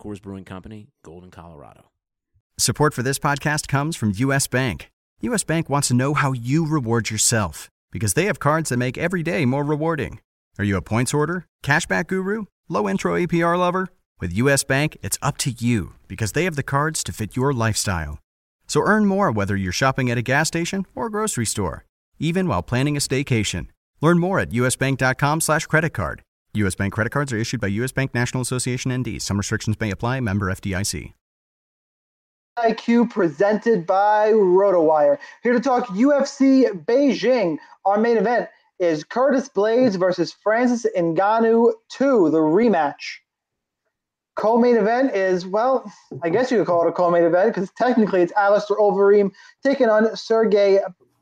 Coors Brewing Company, Golden, Colorado. Support for this podcast comes from US Bank. US Bank wants to know how you reward yourself because they have cards that make every day more rewarding. Are you a points order, cashback guru, low intro APR lover? With US Bank, it's up to you because they have the cards to fit your lifestyle. So earn more whether you're shopping at a gas station or grocery store even while planning a staycation. Learn more at usbank.com slash credit card. U.S. Bank credit cards are issued by U.S. Bank National Association ND. Some restrictions may apply. Member FDIC. IQ presented by RotoWire. Here to talk UFC Beijing. Our main event is Curtis Blaydes versus Francis Ngannou 2, the rematch. Co-main event is, well, I guess you could call it a co-main event because technically it's Alistair Overeem taking on Sergey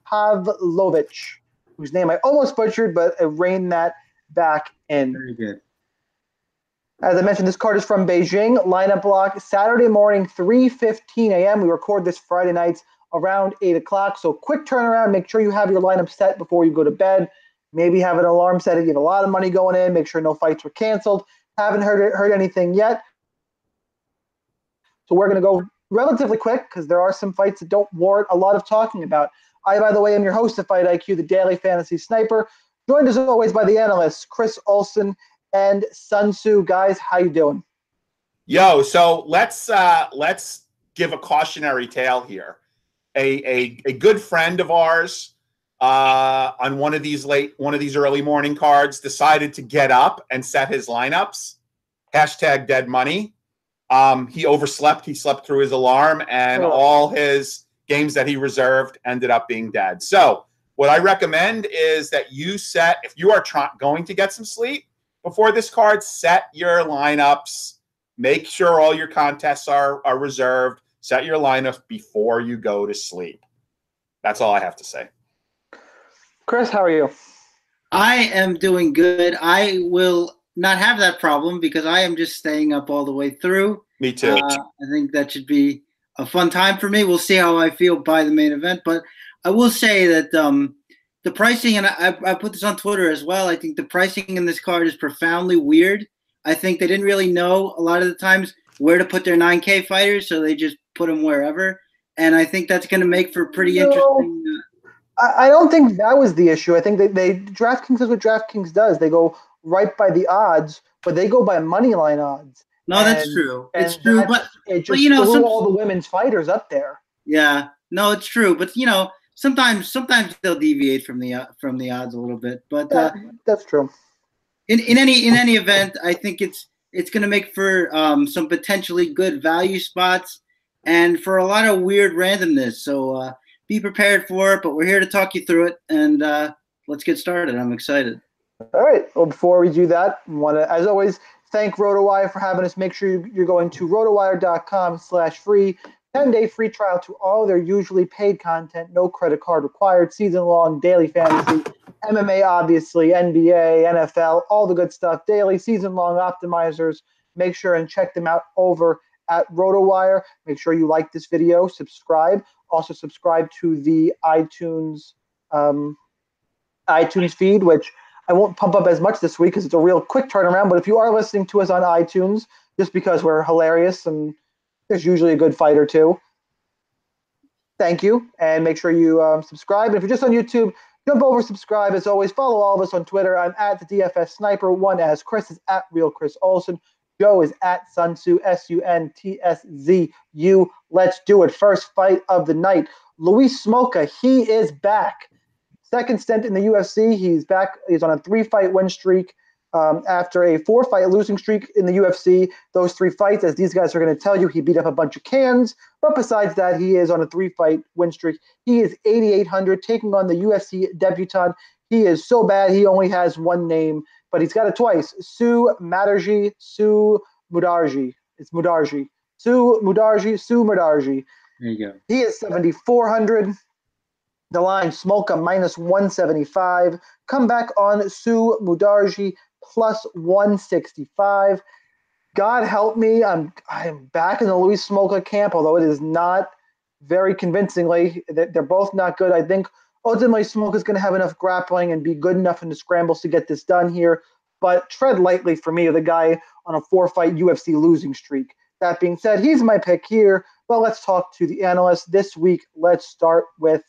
Pavlovich, whose name I almost butchered, but I reined that back in. Very good. As I mentioned, this card is from Beijing. Lineup block Saturday morning, 3:15 a.m. We record this Friday nights around 8 o'clock. So quick turnaround. Make sure you have your lineup set before you go to bed. Maybe have an alarm set if you have a lot of money going in. Make sure no fights were canceled. Haven't heard heard anything yet. So we're going to go relatively quick because there are some fights that don't warrant a lot of talking about. I, by the way, am your host of Fight IQ, the Daily Fantasy Sniper, joined as always by the analysts Chris Olson and Sun Tzu. Guys, how you doing? Yo, so let's uh, let's give a cautionary tale here. A, a, a good friend of ours uh, on one of these late one of these early morning cards decided to get up and set his lineups. Hashtag dead money. Um, he overslept. He slept through his alarm, and oh. all his games that he reserved ended up being dead. So, what I recommend is that you set, if you are try- going to get some sleep before this card, set your lineups. Make sure all your contests are, are reserved. Set your lineups before you go to sleep. That's all I have to say. Chris, how are you? I am doing good. I will not have that problem because I am just staying up all the way through. Me too. Uh, I think that should be a fun time for me. We'll see how I feel by the main event, but I will say that um, the pricing, and I, I put this on Twitter as well. I think the pricing in this card is profoundly weird. I think they didn't really know a lot of the times where to put their 9K fighters, so they just put them wherever. And I think that's going to make for pretty no, interesting. Uh, I don't think that was the issue. I think they, they DraftKings is what DraftKings does. They go right by the odds, but they go by money line odds. No, and, that's true. It's true, but it just but, you know, some, all the women's fighters up there. Yeah, no, it's true, but you know, sometimes sometimes they'll deviate from the uh, from the odds a little bit. But uh, that's true. In in any in any event, I think it's it's going to make for um, some potentially good value spots and for a lot of weird randomness. So uh, be prepared for it. But we're here to talk you through it, and uh, let's get started. I'm excited. All right. Well, before we do that, want to, as always, thank RotoWire for having us. Make sure you're going to rotowire.com slash free. 10-day free trial to all their usually paid content. No credit card required. Season-long daily fantasy. MMA, obviously. NBA, NFL, all the good stuff. Daily, season-long optimizers. Make sure and check them out over at RotoWire. Make sure you like this video. Subscribe. Also subscribe to the iTunes um, iTunes feed, which – I won't pump up as much this week because it's a real quick turnaround. But if you are listening to us on iTunes, just because we're hilarious and there's usually a good fight or two, thank you. And make sure you um, subscribe. And if you're just on YouTube, jump over, subscribe. As always, follow all of us on Twitter. I'm at the DFS Sniper. One as Chris is at Real Chris Olson. Joe is at Sun Tzu, S U N T S Z U. Let's do it. First fight of the night. Louis Smolka, he is back second stint in the UFC. He's back. He's on a three-fight win streak um, after a four-fight losing streak in the UFC. Those three fights, as these guys are going to tell you, he beat up a bunch of cans. But besides that, he is on a three-fight win streak. He is 8,800, taking on the UFC debutant. He is so bad. He only has one name, but he's got it twice. Sue Madarji, Su Mudarji. It's Mudarji. Sue Mudarji, Su Mudarji. There you go. He is 7,400. The line Smolka minus 175. Come back on Sue Mudarji plus 165. God help me, I'm I'm back in the Louis Smolka camp, although it is not very convincingly. They're both not good. I think ultimately Smolka is going to have enough grappling and be good enough in the scrambles to get this done here. But tread lightly for me, the guy on a four-fight UFC losing streak. That being said, he's my pick here. But let's talk to the analysts this week. Let's start with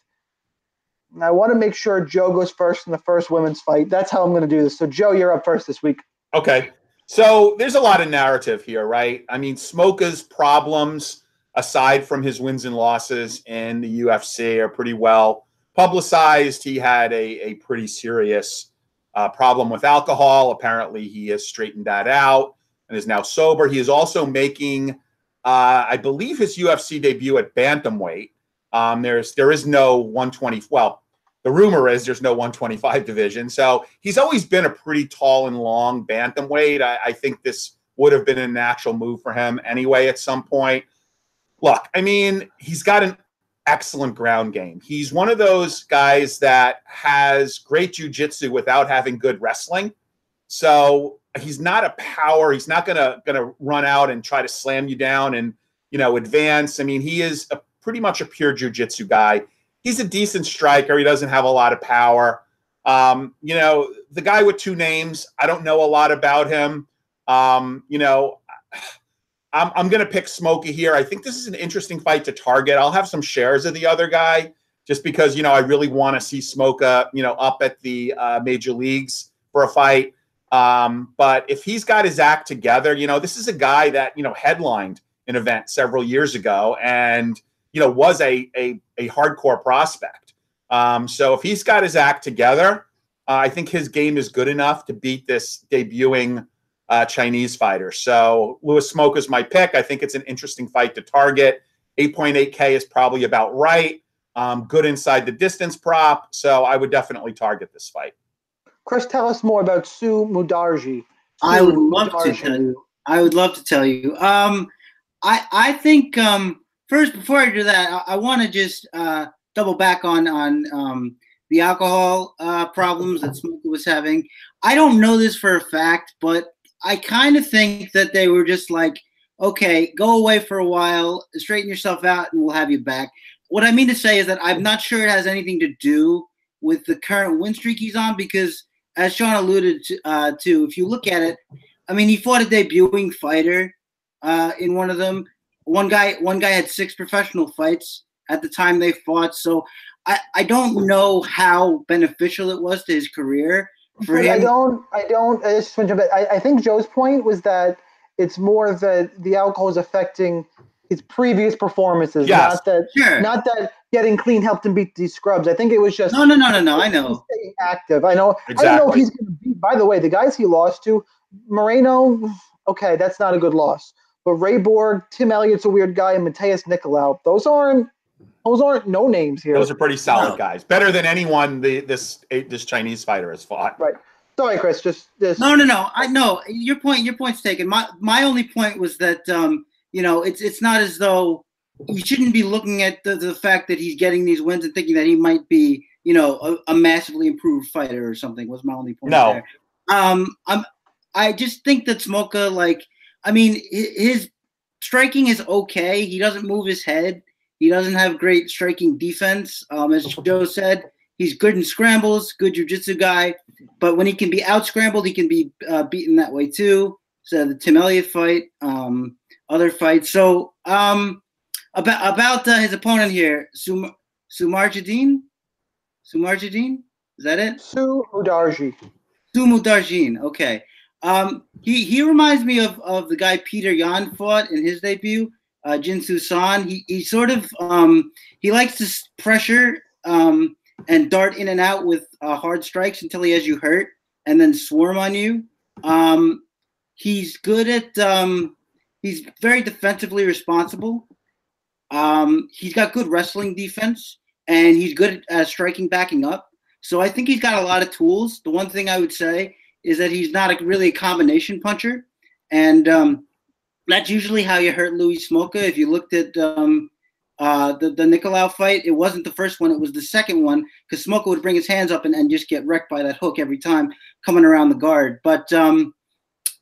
I want to make sure Joe goes first in the first women's fight. That's how I'm going to do this. So, Joe, you're up first this week. Okay. So, there's a lot of narrative here, right? I mean, Smolka's problems, aside from his wins and losses in the UFC, are pretty well publicized. He had a, a pretty serious uh, problem with alcohol. Apparently, he has straightened that out and is now sober. He is also making, uh, I believe, his UFC debut at bantamweight. Um, there's there is no 120. Well, the rumor is there's no 125 division. So he's always been a pretty tall and long bantamweight. I, I think this would have been a natural move for him anyway at some point. Look, I mean, he's got an excellent ground game. He's one of those guys that has great jujitsu without having good wrestling. So he's not a power. He's not gonna gonna run out and try to slam you down and you know advance. I mean, he is a pretty much a pure jujitsu guy. He's a decent striker. He doesn't have a lot of power. Um, you know, the guy with two names, I don't know a lot about him. Um, you know, I'm, I'm going to pick Smokey here. I think this is an interesting fight to target. I'll have some shares of the other guy just because, you know, I really want to see Smolka, you know, up at the uh, major leagues for a fight. Um, but if he's got his act together, you know, this is a guy that, you know, headlined an event several years ago and you know, was a a, a hardcore prospect. Um, so if he's got his act together, uh, I think his game is good enough to beat this debuting uh, Chinese fighter. So Lewis Smoke is my pick. I think it's an interesting fight to target. 8.8K is probably about right. Um, good inside the distance prop. So I would definitely target this fight. Chris, tell us more about Sue Mudarji. I would love Mudarji. to tell you. I would love to tell you. Um, I I think um, first, before I do that, I, I want to just uh, double back on on um, the alcohol uh, problems that Smokey was having. I don't know this for a fact, but I kind of think that they were just like, okay, go away for a while, straighten yourself out, and we'll have you back. What I mean to say is that I'm not sure it has anything to do with the current win streak he's on because, as Sean alluded to, uh, to if you look at it, I mean, he fought a debuting fighter uh, in one of them one guy one guy had six professional fights at the time they fought. So I, I don't know how beneficial it was to his career. For him. I don't I don't I just I, I think Joe's point was that it's more that the alcohol is affecting his previous performances. Yes. Not that sure. not that getting clean helped him beat these scrubs. I think it was just No no no no no I know. Staying active. I know exactly. I don't know if he's gonna beat by the way, the guys he lost to, Moreno, okay, that's not a good loss. But Ray Borg, Tim Elliott's a weird guy, and Matheus Nicolau. Those aren't those aren't no names here. Those are pretty solid no. guys. Better than anyone the this this Chinese fighter has fought. Right. Sorry, Chris. Just, just No, no, no. I know your point. Your point's taken. My my only point was that um, you know it's it's not as though you shouldn't be looking at the, the fact that he's getting these wins and thinking that he might be you know a, a massively improved fighter or something. Was my only point. No. there. Um, I'm. I just think that Smolka, like, I mean, his striking is okay. He doesn't move his head. He doesn't have great striking defense. Um, as Joe said, he's good in scrambles, good jujitsu guy. But when he can be out scrambled, he can be uh, beaten that way too. So the Tim Elliott fight, um, other fights. So um, about about uh, his opponent here, Sum Sumarjadine. Sumarjadine, is that it? Sue Udarji. Sumu Darjin. Okay. Um, he he reminds me of, of the guy Petr Yan fought in his debut, uh, Jin Soo Son. He he sort of um, he likes to pressure um, and dart in and out with uh, hard strikes until he has you hurt, and then swarm on you. Um, he's good at um, he's very defensively responsible. Um, he's got good wrestling defense, and he's good at uh, striking backing up. So I think he's got a lot of tools. The one thing I would say is that he's not a, really a combination puncher, and um, that's usually how you hurt Louis Smolka. If you looked at um, uh, the the Nicolau fight, it wasn't the first one; it was the second one because Smolka would bring his hands up and, and just get wrecked by that hook every time coming around the guard. But um,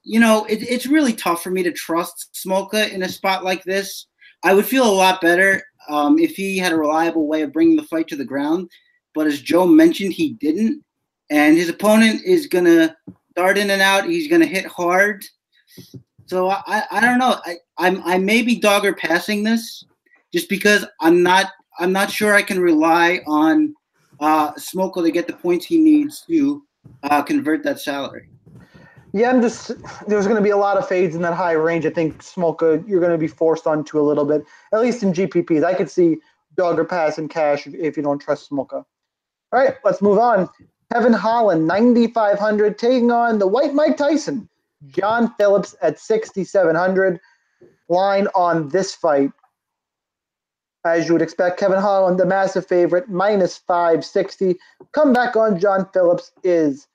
you know, it, it's really tough for me to trust Smolka in a spot like this. I would feel a lot better um, if he had a reliable way of bringing the fight to the ground. But as Joe mentioned, he didn't. And his opponent is to dart in and out. He's to hit hard. So I, I, don't know. I, I'm, I may be dog or passing this just because I'm not I'm not sure I can rely on uh, Smolka to get the points he needs to uh, convert that salary. Yeah, I'm just there's going to be a lot of fades in that high range. I think Smolka, you're going to be forced onto a little bit, at least in GPPs. I could see dog or pass in cash if, if you don't trust Smolka. All right, let's move on. Kevin Holland, 9,500, taking on the White Mike Tyson. John Phillips at 6,700. Line on this fight. As you would expect, Kevin Holland, the massive favorite, minus 560. Comeback on John Phillips is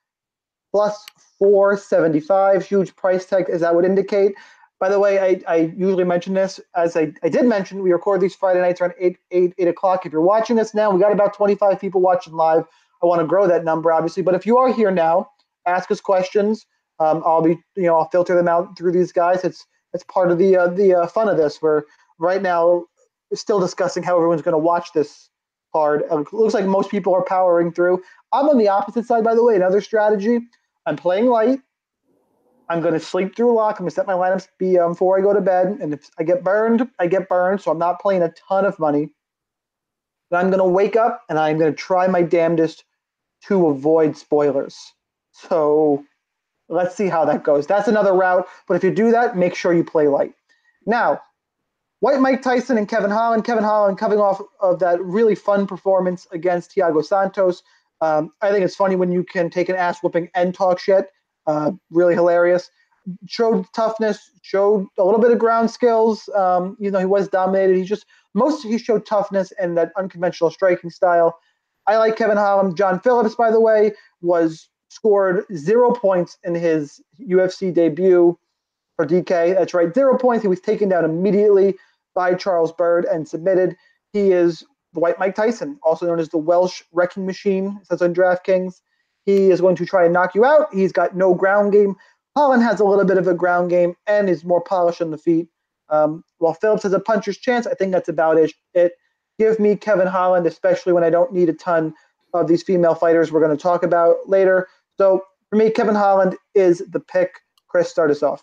plus 475 huge price tag as that would indicate by the way i, I usually mention this as I, I did mention we record these friday nights around 8, 8 8 o'clock if you're watching this now we got about 25 people watching live i want to grow that number obviously but if you are here now ask us questions um, i'll be you know i'll filter them out through these guys it's it's part of the uh, the uh, fun of this we're right now still discussing how everyone's going to watch this card it looks like most people are powering through i'm on the opposite side by the way another strategy I'm playing light. I'm going to sleep through a lock. I'm going to set my lineups um, before I go to bed. And if I get burned, I get burned. So I'm not playing a ton of money. Then I'm going to wake up and I'm going to try my damnedest to avoid spoilers. So let's see how that goes. That's another route. But if you do that, make sure you play light. Now, White Mike Tyson and Kevin Holland. Kevin Holland coming off of that really fun performance against Thiago Santos. Um, I think it's funny when you can take an ass whooping and talk shit. Uh, really hilarious. Showed toughness, showed a little bit of ground skills. Um, you know, he was dominated. He just most he showed toughness and that unconventional striking style. I like Kevin Holland. John Phillips, by the way, was scored zero points in his UFC debut for DK. That's right, zero points. He was taken down immediately by Charles Byrd and submitted. He is the White Mike Tyson, also known as the Welsh Wrecking Machine, says on DraftKings. He is going to try and knock you out. He's got no ground game. Holland has a little bit of a ground game and is more polished on the feet. Um, while Phillips has a puncher's chance, I think that's about it. Give me Kevin Holland, especially when I don't need a ton of these female fighters we're going to talk about later. So for me, Kevin Holland is the pick. Chris, start us off.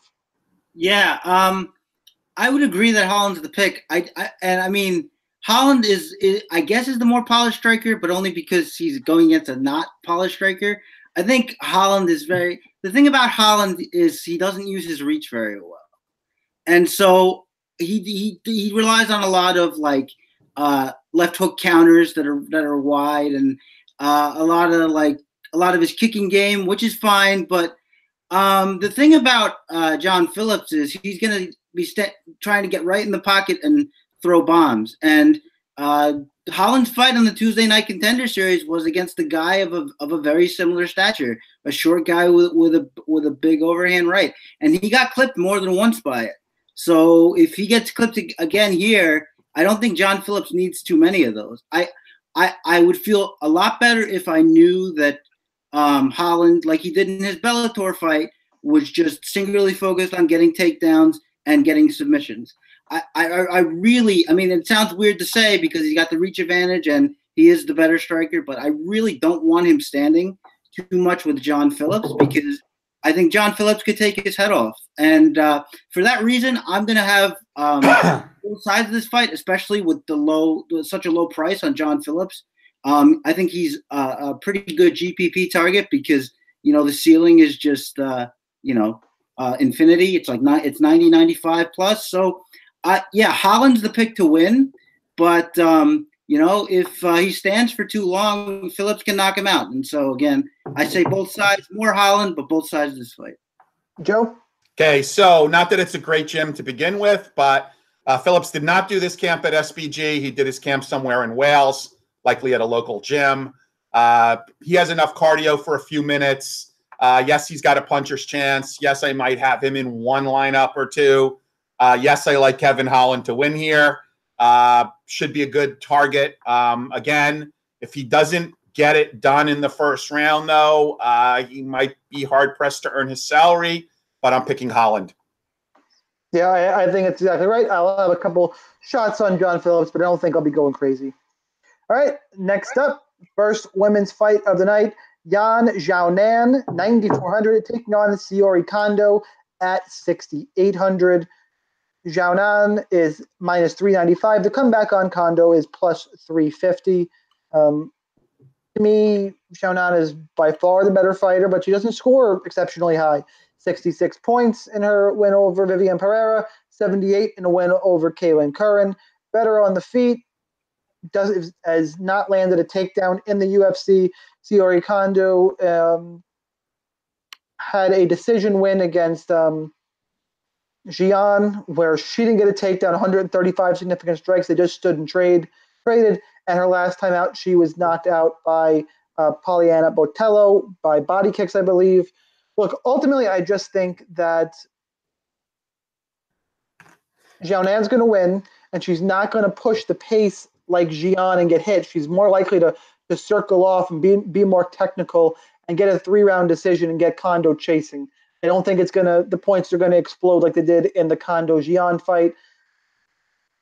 Yeah, um, I would agree that Holland's the pick. I, I and I mean Holland is, is, I guess, is the more polished striker, but only because he's going against a not polished striker. I think Holland is very. The thing about Holland is he doesn't use his reach very well, and so he he he relies on a lot of like uh, left hook counters that are that are wide, and uh, a lot of like a lot of his kicking game, which is fine. But um, the thing about uh, John Phillips is he's going to be st- trying to get right in the pocket and throw bombs. And uh, Holland's fight on the Tuesday night contender series was against a guy of a, of a very similar stature, a short guy with, with a with a big overhand right, and he got clipped more than once by it. So if he gets clipped again here, I don't think John Phillips needs too many of those. I I I would feel a lot better if I knew that um, Holland, like he did in his Bellator fight, was just singularly focused on getting takedowns and getting submissions. I, I, I really, I mean, it sounds weird to say because he's got the reach advantage and he is the better striker, but I really don't want him standing too much with John Phillips because I think John Phillips could take his head off. And uh, for that reason, I'm going to have um, both sides of this fight, especially with the low, such a low price on John Phillips. Um, I think he's a, a, pretty good GPP target because you know the ceiling is just uh, you know uh, infinity. It's like not, it's 90, 95 plus. So uh, yeah, Holland's the pick to win, but um, you know, if uh, he stands for too long, Phillips can knock him out. And so again, I say both sides, more Holland, but both sides of this fight. Joe. Okay, so not that it's a great gym to begin with, but uh, Phillips did not do this camp at SBG. He did his camp somewhere in Wales, likely at a local gym. Uh, he has enough cardio for a few minutes. Uh, yes, he's got a puncher's chance. Yes, I might have him in one lineup or two. Uh, yes, I like Kevin Holland to win here. Uh, should be a good target. Um, again, if he doesn't get it done in the first round, though, uh, he might be hard pressed to earn his salary. But I'm picking Holland. Yeah, I, I think it's exactly right. I'll have a couple shots on John Phillips, but I don't think I'll be going crazy. All right, next up, first women's fight of the night. Yan Xiaonan, 9,400, taking on Saori Kondo at 6,800. Xiaonan is minus 395. The comeback on Kondo is plus 350. Um, to me, Xiaonan is by far the better fighter, but she doesn't score exceptionally high. 66 points in her win over Viviane Pereira, 78 in a win over Kailin Curran. Better on the feet, does has not landed a takedown in the UFC. Saori Kondo um, had a decision win against um, Xian, where she didn't get a takedown, 135 significant strikes. They just stood and trade, traded. And her last time out, she was knocked out by uh, Poliana Botelho by body kicks, I believe. Look, ultimately, I just think that Xiaonan's going to win, and she's not going to push the pace like Xian and get hit. She's more likely to to circle off and be be more technical and get a three round decision and get Kondo chasing. I don't think it's gonna the points are gonna explode like they did in the Kondo Xian fight.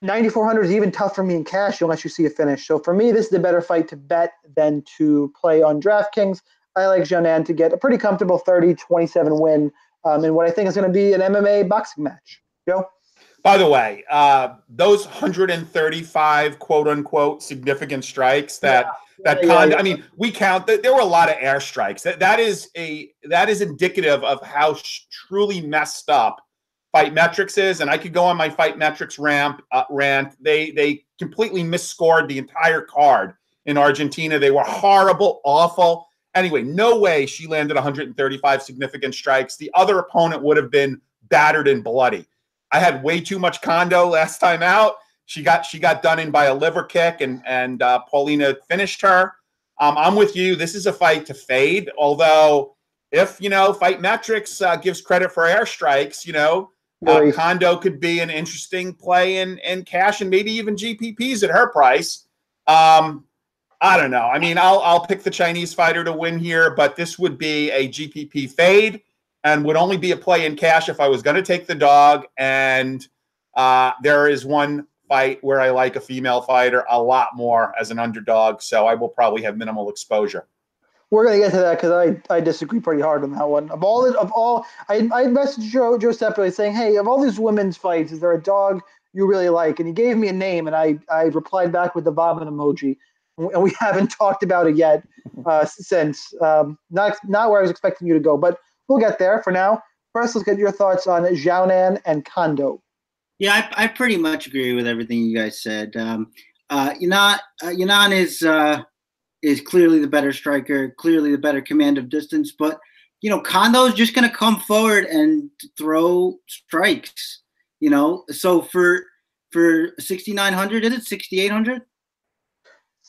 9400 is even tough for me in cash unless you see a finish. So for me, this is a better fight to bet than to play on DraftKings. I like Xiaonan to get a pretty comfortable 30 27 win um, in what I think is going to be an MMA boxing match. Joe? By the way, uh, those 135 quote unquote significant strikes that. Yeah that yeah, con- yeah, I mean, we count that there were a lot of airstrikes. That that is a that is indicative of how sh- truly messed up fight metrics is. And I could go on my fight metrics ramp uh, rant. They they completely misscored the entire card in Argentina. They were horrible, awful. Anyway, no way she landed 135 significant strikes. The other opponent would have been battered and bloody. I had way too much Kondo last time out she got she got done in by a liver kick, and and uh, Poliana finished her. Um, I'm with you. This is a fight to fade. Although, if you know, Fight Metrics uh, gives credit for airstrikes, you know, uh, Kondo could be an interesting play in in cash and maybe even GPPs at her price. Um, I don't know. I mean, I'll I'll pick the Chinese fighter to win here, but this would be a GPP fade and would only be a play in cash if I was going to take the dog. And uh, there is one fight where I like a female fighter a lot more as an underdog. So I will probably have minimal exposure. We're gonna get to that because I, I disagree pretty hard on that one. Of all of all, I I messaged Joe Joe separately saying, hey, of all these women's fights, is there a dog you really like? And he gave me a name, and I I replied back with the vomit emoji, and we haven't talked about it yet uh, since. Um, not not where I was expecting you to go, but we'll get there. For now, first, let's get your thoughts on Xiaonan and Kondo. Yeah, I, I pretty much agree with everything you guys said. Um, uh, Yanan, uh, Yanan is uh, is clearly the better striker, clearly the better command of distance. But you know, Kondo is just going to come forward and throw strikes. You know, so for for sixty nine hundred, is it sixty eight hundred?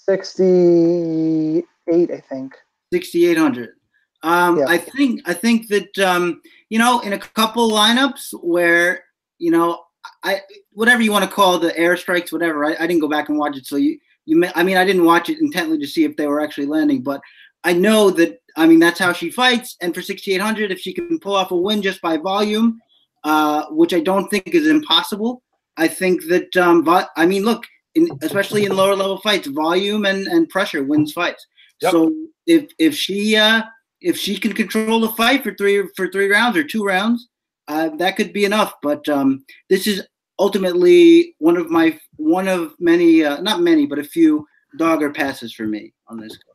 68, I think. 6,800. Um, Yeah. I think I think that um, you know in a couple lineups where you know I whatever you want to call the airstrikes, whatever. I, I didn't go back and watch it, so you you may, I mean I didn't watch it intently to see if they were actually landing, but I know that I mean that's how she fights. And for 6,800, if she can pull off a win just by volume, uh, which I don't think is impossible, I think that um, but I mean look, in, especially in lower level fights, volume and and pressure wins fights. Yep. So if if she uh, if she can control the fight for three for three rounds or two rounds, uh, that could be enough. But um, this is ultimately one of my one of many, uh, not many, but a few dog or passes for me on this card.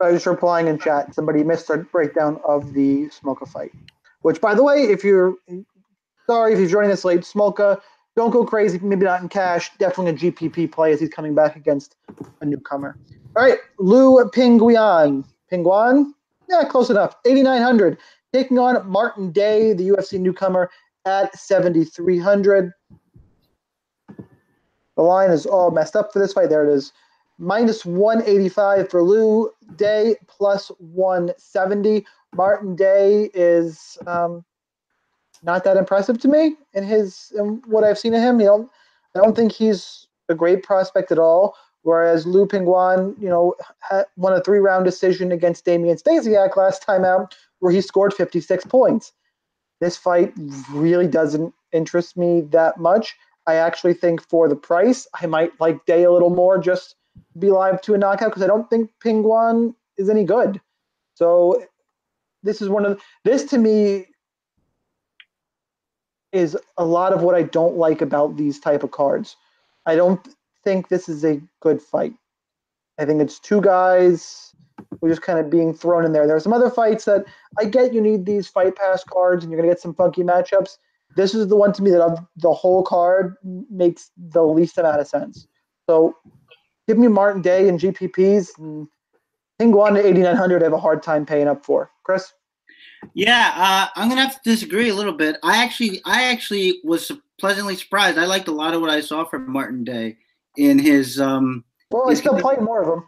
I was replying in chat. Somebody missed our breakdown of the Smolka fight. Which, by the way, if you're sorry if you're joining us late, Smolka, don't go crazy. Maybe not in cash. Definitely a GPP play as he's coming back against a newcomer. All right, Lu Pingyuan. Pingyuan? Yeah, close enough. 8,900. Taking on Martin Day, the UFC newcomer, at 7,300. The line is all messed up for this fight. There it is minus 185 for Lu Day, plus 170. Martin Day is um, not that impressive to me in his in what I've seen of him. You know, I don't think he's a great prospect at all. Whereas Lu Pingyuan, you know, won a three-round decision against Damian Stasiak last time out, where he scored 56 points. This fight really doesn't interest me that much. I actually think for the price, I might like Day a little more just be live to a knockout because I don't think Pinguan is any good. So this is one of this to me is a lot of what I don't like about these type of cards. I don't think this is a good fight. I think it's two guys who are just kind of being thrown in there. There are some other fights that I get you need these fight pass cards and you're gonna get some funky matchups. This is the one to me that the whole card makes the least amount of sense. So give me Martin Day and GPPs. And Pingyuan to 8,900, I have a hard time paying up for. Chris? Yeah, uh, I'm gonna have to disagree a little bit. I actually, I actually was pleasantly surprised. I liked a lot of what I saw from Martin Day in his. Um, Well, I'm still playing more of him.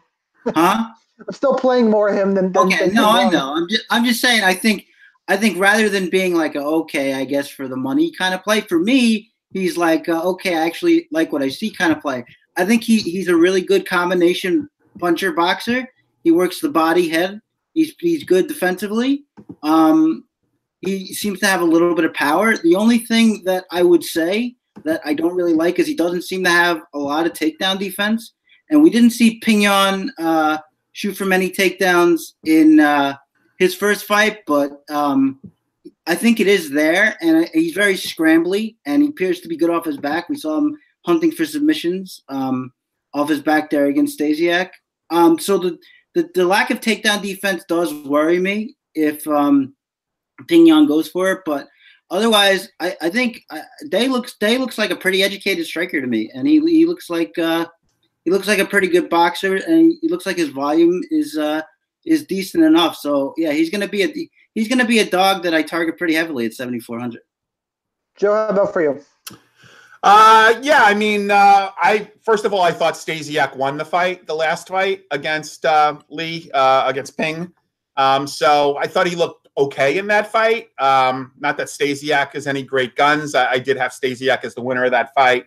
huh? I'm still playing more of him than. than Okay, than no, I know. I'm just, I'm just saying. I think, I think rather than being like a okay, I guess for the money kind of play, for me, he's like uh, okay, I actually like what I see kind of play. I think he he's a really good combination puncher boxer. He works the body head. He's he's good defensively. Um, he seems to have a little bit of power. The only thing that I would say that I don't really like is he doesn't seem to have a lot of takedown defense. And we didn't see Pingyuan uh, shoot for many takedowns in uh, his first fight, but um, I think it is there. And he's very scrambly, and he appears to be good off his back. We saw him hunting for submissions um, off his back there against Stasiak. Um, so the, the the lack of takedown defense does worry me if um, Pingyuan goes for it, but otherwise, I, I think uh, Day looks Day looks like a pretty educated striker to me, and he he looks like uh, he looks like a pretty good boxer, and he looks like his volume is uh, is decent enough. So yeah, he's gonna be a he's gonna be a dog that I target pretty heavily at seventy four hundred. Joe, how about for you? Uh, yeah, I mean, uh, I first of all, I thought Stasiak won the fight, the last fight against uh, Lee, uh, against Ping. Um, so I thought he looked okay in that fight. Um, not that Stasiak has any great guns. I, I did have Stasiak as the winner of that fight.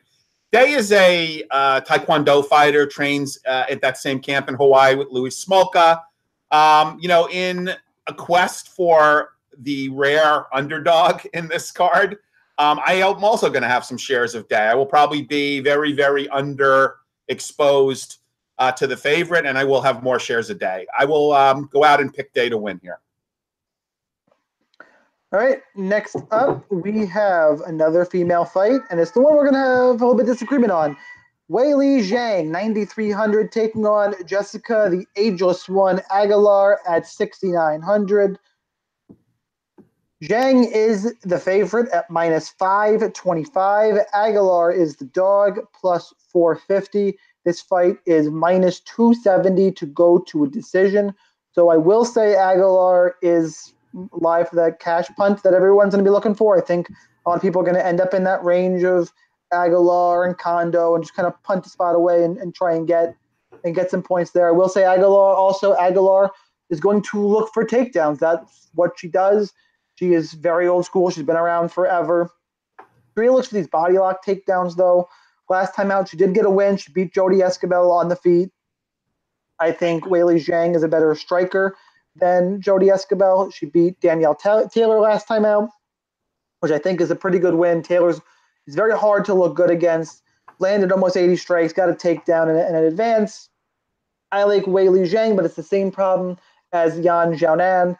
Day is a uh, Taekwondo fighter, trains uh, at that same camp in Hawaii with Louis Smolka. Um, you know, in a quest for the rare underdog in this card, um, I am also going to have some shares of Day. I will probably be very, very underexposed uh, to the favorite, and I will have more shares of Day. I will um, go out and pick Day to win here. All right, next up, we have another female fight, and it's the one we're going to have a little bit of disagreement on. Weili Zhang, 9,300, taking on Jessica, the ageless one, Aguilar at 6,900. Zhang is the favorite at minus 525. Aguilar is the dog, plus 450. This fight is minus 270 to go to a decision. So I will say Aguilar is live for that cash punt that everyone's going to be looking for. I think a lot of people are going to end up in that range of Aguilar and Kondo and just kind of punt the spot away and, and try and get and get some points there. I will say Aguilar also Aguilar is going to look for takedowns. That's what she does. She is very old school. She's been around forever. Really looks for these body lock takedowns though. Last time out, she did get a win. She beat Jodie Esquibel on the feet. I think Weili Zhang is a better striker than Jodie Esquibel. She beat Danielle Taylor last time out, which I think is a pretty good win. Taylor's is very hard to look good against. Landed almost 80 strikes, got a takedown and an advance. I like Weili Zhang, but it's the same problem as Yan Xiaonan.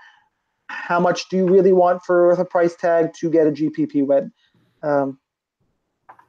How much do you really want for the price tag to get a GPP win? Um,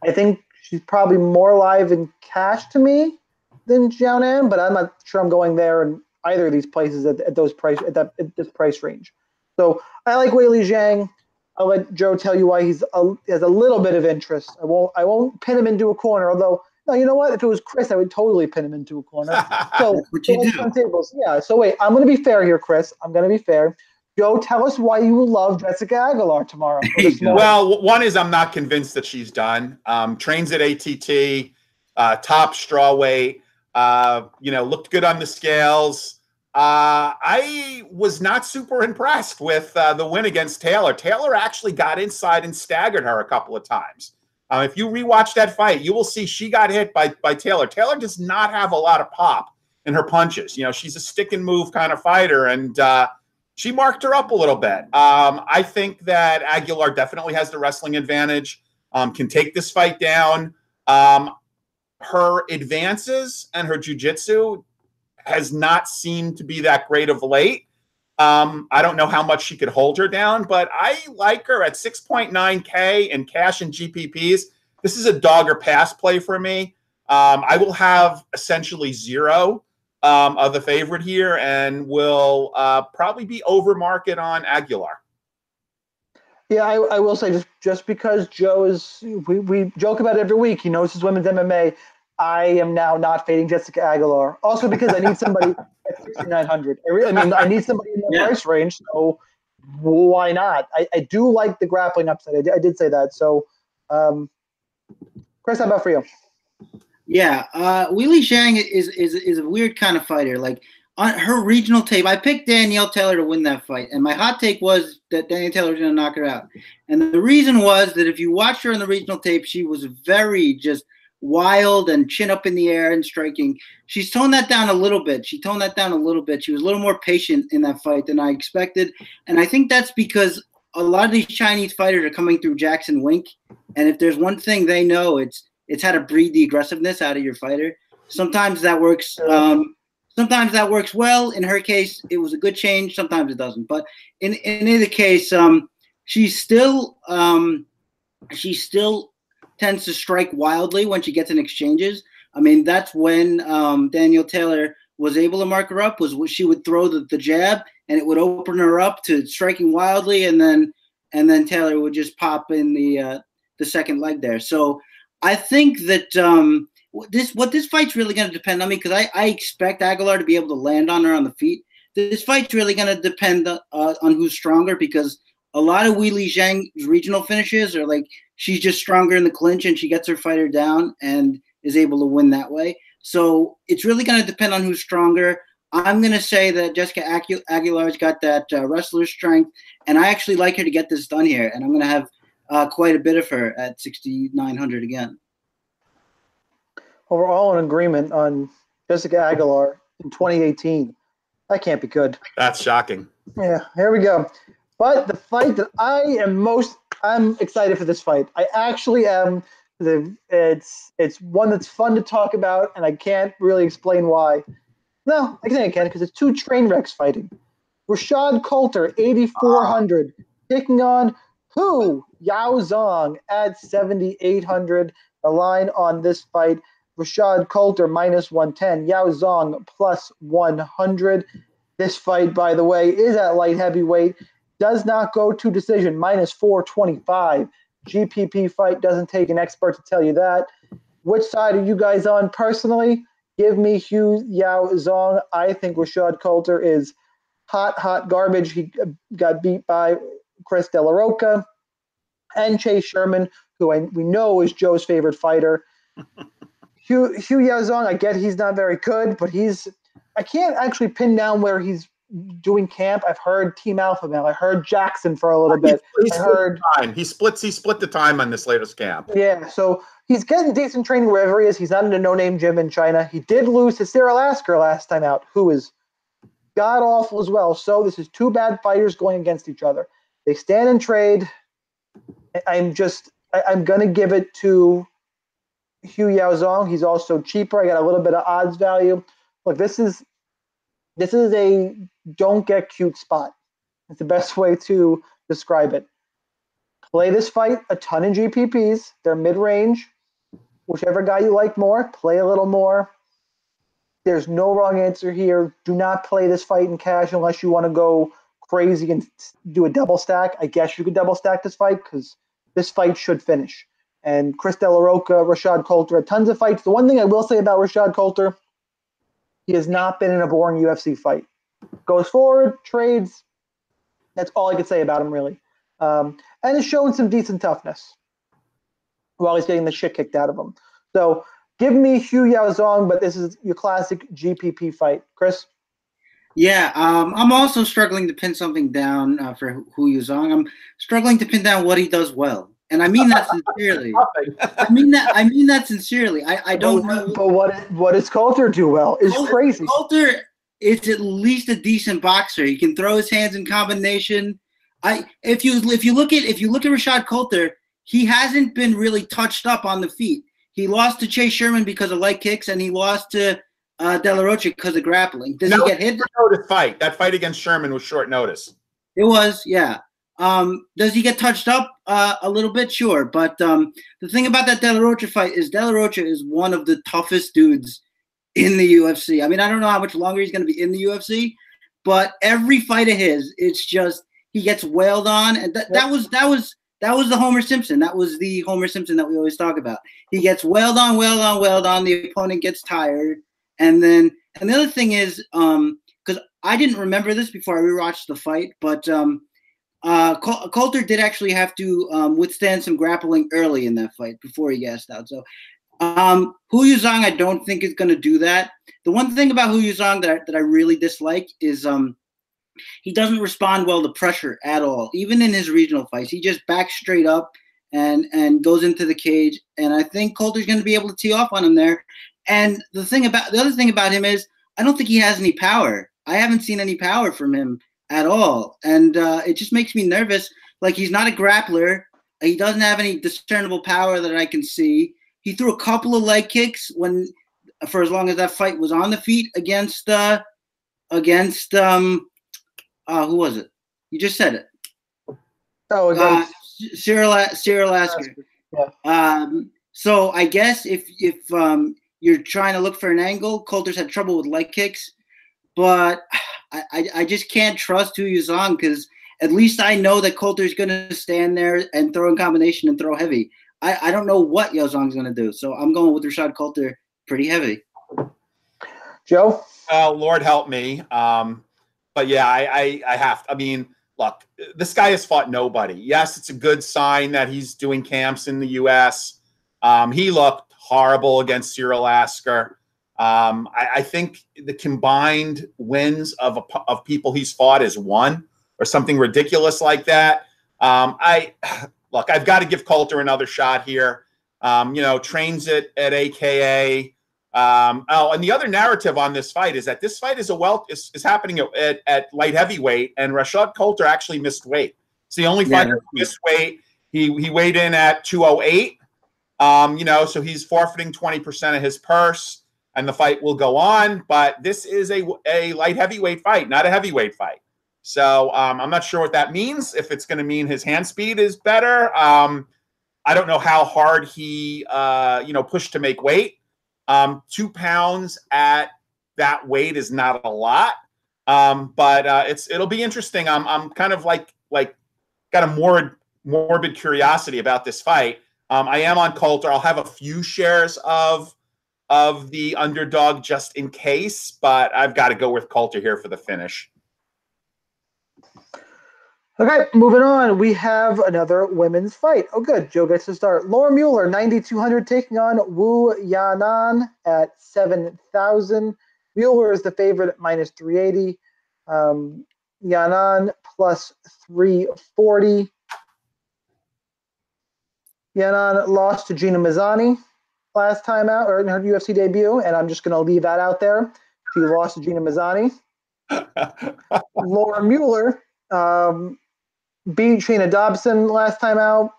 I think she's probably more live in cash to me than Xiaonan, but I'm not sure I'm going there in either of these places at, at those price at, that, at this price range. So I like Weili Zhang. I'll let Joe tell you why he's a, has a little bit of interest. I won't I won't pin him into a corner, although no, you know what? If it was Chris, I would totally pin him into a corner. So what you do. tables. Yeah. So wait, I'm going to be fair here, Chris. I'm going to be fair. Joe, tell us why you love Jessica Aguilar tomorrow. well, one is I'm not convinced that she's done. Um, trains at ATT, uh, top straw weight. Uh, you know, looked good on the scales. Uh, I was not super impressed with uh, the win against Taylor. Taylor actually got inside and staggered her a couple of times. Uh, if you rewatch that fight, you will see she got hit by by Taylor. Taylor does not have a lot of pop in her punches. You know, she's a stick and move kind of fighter, and uh, she marked her up a little bit. Um, I think that Aguilar definitely has the wrestling advantage. Um, can take this fight down. Um, her advances and her jujitsu has not seemed to be that great of late. Um, I don't know how much she could hold her down, but I like her at 6.9K in cash and GPPs. This is a dog or pass play for me. Um, I will have essentially zero um, of the favorite here and will uh, probably be over market on Aguilar. Yeah, I, I, will say just just because Joe is we, we joke about it every week. He knows his women's MMA. I am now not fading Jessica Aguilar. Also because I need somebody at 6,900. I, really, I mean, I need somebody in the yeah. price range. So why not? I, I do like the grappling upside. I, I did say that. So, um, Chris, how about for you? Yeah, uh, Weili Zhang is, is is a weird kind of fighter. Like on her regional tape, I picked Danielle Taylor to win that fight, and my hot take was that Danielle Taylor was going to knock her out. And the reason was that if you watched her in the regional tape, she was very just – wild and chin up in the air and striking. She's toned that down a little bit. She toned that down a little bit. She was a little more patient in that fight than I expected. And I think that's because a lot of these Chinese fighters are coming through Jackson Wink. And if there's one thing they know, it's it's how to breed the aggressiveness out of your fighter. Sometimes that works. Um, sometimes that works well. In her case, it was a good change. Sometimes it doesn't. But in in either case, um, she's still um, she's still tends to strike wildly when she gets in exchanges. I mean, that's when um, Danielle Taylor was able to mark her up was she would throw the, the jab and it would open her up to striking wildly, and then and then Taylor would just pop in the uh, the second leg there. So I think that um, this what this fight's really going to depend on me because I, I expect Aguilar to be able to land on her on the feet. This fight's really going to depend uh, on who's stronger because a lot of Weili Zhang's regional finishes are like she's just stronger in the clinch and she gets her fighter down and is able to win that way. So it's really going to depend on who's stronger. I'm going to say that Jessica Agu- Aguilar's got that uh, wrestler strength, and I actually like her to get this done here. And I'm going to have uh, quite a bit of her at 6,900 again. Well, we're all in agreement on Jessica Aguilar in 2018. That can't be good. That's shocking. Yeah, here we go. But the fight that I am most I'm excited for this fight. I actually am. It's it's one that's fun to talk about, and I can't really explain why. No, I think I can because it's two train wrecks fighting. Rashad Coulter, 8,400, taking on Hu Yao Zong at 7,800. The line on this fight, Rashad Coulter minus 110, Yao Zong plus 100. This fight, by the way, is at light heavyweight does not go to decision, minus 425. GPP fight doesn't take an expert to tell you that. Which side are you guys on personally? Give me Hu Yao Zong. I think Rashad Coulter is hot, hot garbage. He got beat by Chris De La Rocha and Chase Sherman, who I, we know is Joe's favorite fighter. Hu, Hu Yaozong, I get he's not very good, but he's I can't actually pin down where he's doing camp. I've heard Team Alpha Male. I heard Jackson for a little bit. He, he I heard time. He splits. He split the time on this latest camp. yeah, so he's getting decent training wherever he is. He's not in a no-name gym in China. He did lose to Cyril Asker last time out, who is god awful as well. So this is two bad fighters going against each other. They stand and trade. I'm just I, I'm gonna give it to Hu Yao Zong. He's also cheaper. I got a little bit of odds value. Look, this is this is a don't get cute spot. It's the best way to describe it. Play this fight a ton in GPPs. They're mid range. Whichever guy you like more, play a little more. There's no wrong answer here. Do not play this fight in cash unless you want to go crazy and do a double stack. I guess you could double stack this fight because this fight should finish. And Chris De La Rocha, Rashad Coulter had tons of fights. The one thing I will say about Rashad Coulter, he has not been in a boring UFC fight. Goes forward, trades. That's all I could say about him, really. Um, and has shown some decent toughness while he's getting the shit kicked out of him. So give me Hu Yao Zong, but this is your classic GPP fight. Chris? Yeah, um, I'm also struggling to pin something down uh, for Hu Yao Zong. I'm struggling to pin down what he does well, and I mean that sincerely. I mean that. I mean that sincerely. I, I don't but, know. But what what does Coulter do well is Coulter- crazy. Coulter is at least a decent boxer. He can throw his hands in combination. I if you if you look at if you look at Rashad Coulter, he hasn't been really touched up on the feet. He lost to Chase Sherman because of leg kicks, and he lost to uh, De La Rocha because of grappling. Does No, he get hit? Notice fight. That fight against Sherman was short notice. It was, yeah. Um, does he get touched up uh, a little bit? Sure, but um, the thing about that De La Rocha fight is De La Rocha is one of the toughest dudes in the UFC. I mean, I don't know how much longer he's going to be in the UFC, but every fight of his, it's just he gets wailed on, and that, that was that was that was the Homer Simpson. That was the Homer Simpson that we always talk about. He gets wailed on, wailed on, wailed on. The opponent gets tired, and then and the other thing is, um, because I didn't remember this before I rewatched the fight, but um, uh, Coulter did actually have to um, withstand some grappling early in that fight before he gassed out. So, um, Hu Yao Zong, I don't think is going to do that. The one thing about Hu Yao Zong that I, that I really dislike is um, he doesn't respond well to pressure at all. Even in his regional fights, he just backs straight up and and goes into the cage. And I think Coulter's going to be able to tee off on him there. And the thing about the other thing about him is I don't think he has any power. I haven't seen any power from him at all, and uh, it just makes me nervous. Like he's not a grappler. He doesn't have any discernible power that I can see. He threw a couple of leg kicks when, for as long as that fight was on the feet against uh, against um, uh, who was it? You just said it. Oh, Uh, Cyril, Cyril Asker. Yeah. Um, so I guess if if um, you're trying to look for an angle, Coulter's had trouble with leg kicks, but I, I, I just can't trust Hu Yao Zong because at least I know that Coulter's going to stand there and throw in combination and throw heavy. I, I don't know what Yao Zong's going to do, so I'm going with Rashad Coulter pretty heavy. Joe. Oh, Lord help me. Um, but yeah, I, I, I have. I mean, look, this guy has fought nobody. Yes, it's a good sign that he's doing camps in the U.S. Um, he looked horrible against Cyril Asker. Um, I, I think the combined wins of a, of people he's fought is one or something ridiculous like that. Um, I look, I've got to give Coulter another shot here. Um, you know, trains it at AKA. Um, oh, and the other narrative on this fight is that this fight is a well is, is happening at, at, at light heavyweight, and Rashad Coulter actually missed weight. It's the only Yeah. fighter who missed weight. He he weighed in at 208. Um, you know, so he's forfeiting 20% of his purse, and the fight will go on. But this is a a light heavyweight fight, not a heavyweight fight. So um, I'm not sure what that means. If it's going to mean his hand speed is better, um, I don't know how hard he uh, you know pushed to make weight. Um, two pounds at that weight is not a lot, um, but uh, it's it'll be interesting. I'm I'm kind of like like got a morbid morbid curiosity about this fight. Um, I am on Coulter. I'll have a few shares of of the underdog just in case, but I've got to go with Coulter here for the finish. Okay, moving on. We have another women's fight. Oh, good. Joe gets to start. Laura Mueller, 9,200, taking on Wu Yanan at 7,000. Mueller is the favorite at minus 380. Um, Yanan plus 340. Yanan lost to Gina Mazany last time out, or in her UFC debut, and I'm just going to leave that out there. She lost to Gina Mazany. Laura Mueller um, beat Shayna Dobson last time out.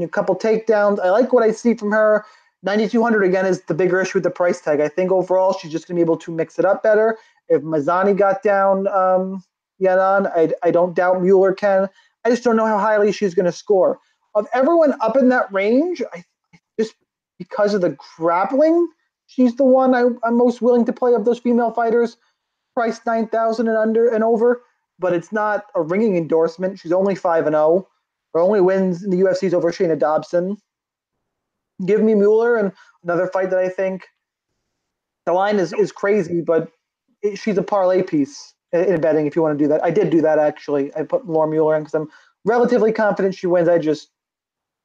A couple takedowns. I like what I see from her. 9,200 again is the bigger issue with the price tag. I think overall she's just going to be able to mix it up better. If Mazany got down um, Yanan, I, I don't doubt Mueller can. I just don't know how highly she's going to score. Of everyone up in that range, I just because of the grappling, she's the one I, I'm most willing to play of those female fighters. Price 9,000 and under and over but it's not a ringing endorsement. She's only five and zero. Oh. Her only wins in the UFC is over Shayna Dobson. Give me Mueller and another fight that I think the line is is crazy, but it, she's a parlay piece in betting if you want to do that. I did do that actually. I put Laura Mueller in because I'm relatively confident she wins. I just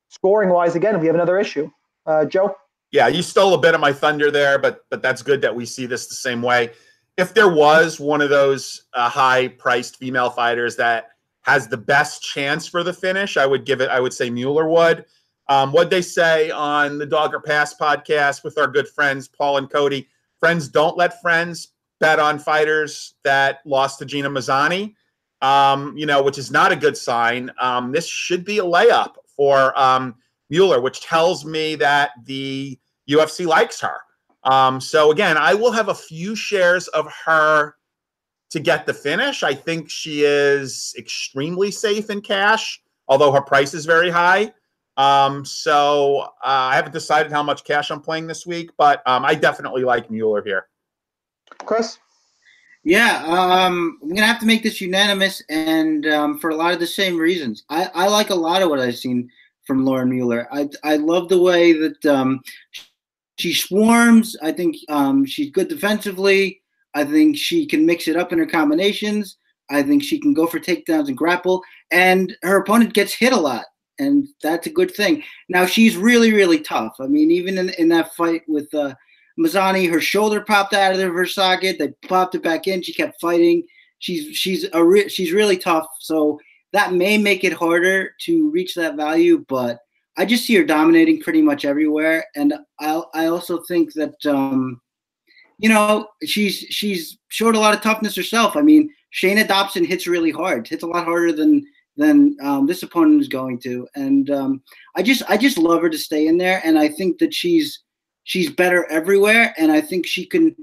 scoring wise again we have another issue. Uh, Joe. Yeah, you stole a bit of my thunder there, but but that's good that we see this the same way if there was one of those uh, high priced female fighters that has the best chance for the finish, I would give it, I would say Mueller would. Um, what they say on the Dog or Pass podcast with our good friends, Paul and Cody friends don't let friends bet on fighters that lost to Gina Mazany. um, you know, which is not a good sign. Um, this should be a layup for um, Mueller, which tells me that the UFC likes her. Um, so again, I will have a few shares of her to get the finish. I think she is extremely safe in cash, although her price is very high. Um, so uh, I haven't decided how much cash I'm playing this week, but um, I definitely like Mueller here. Chris? Yeah, um, I'm gonna have to make this unanimous, and um, for a lot of the same reasons. I, I like a lot of what I've seen from Lauren Mueller. I I love the way that um, she swarms. I think um, she's good defensively. I think she can mix it up in her combinations. I think she can go for takedowns and grapple. And her opponent gets hit a lot, and that's a good thing. Now she's really, really tough. I mean, even in, in that fight with uh, Mazany, her shoulder popped out of her socket. They popped it back in. She kept fighting. She's she's a re- she's really tough. So that may make it harder to reach that value, but I just see her dominating pretty much everywhere, and I I also think that um, you know she's she's showed a lot of toughness herself. I mean, Shayna Dobson hits really hard, hits a lot harder than than um, this opponent is going to, and um, I just I just love her to stay in there, and I think that she's she's better everywhere, and I think she can.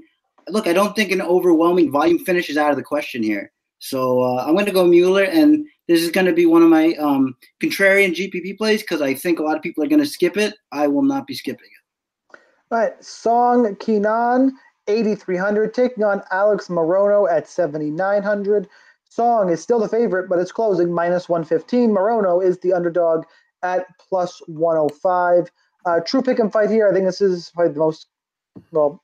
Look, I don't think an overwhelming volume finish is out of the question here. So uh, I'm going to go Mueller, and this is going to be one of my um, contrarian GPP plays because I think a lot of people are going to skip it. I will not be skipping it. All right, Song Kenan, 8,300, taking on Alex Morono at 7,900. Song is still the favorite, but it's closing minus 115. Morono is the underdog at plus 105. Uh, true pick and fight here. I think this is probably the most, well,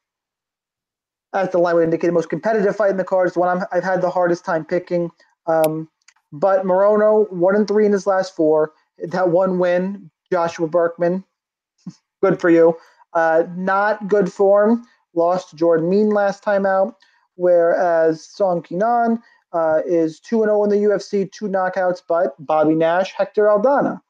as the line would indicate, the most competitive fight in the cards, the one i have had the hardest time picking. Um, but Morono, one and three in his last four. That one win, Joshua Burkman, good for you. Uh, not good form. Lost to Jordan Mein last time out. Whereas Song Kenan uh, is 2 0 in the UFC, two knockouts, but Bobby Nash, Hector Aldana.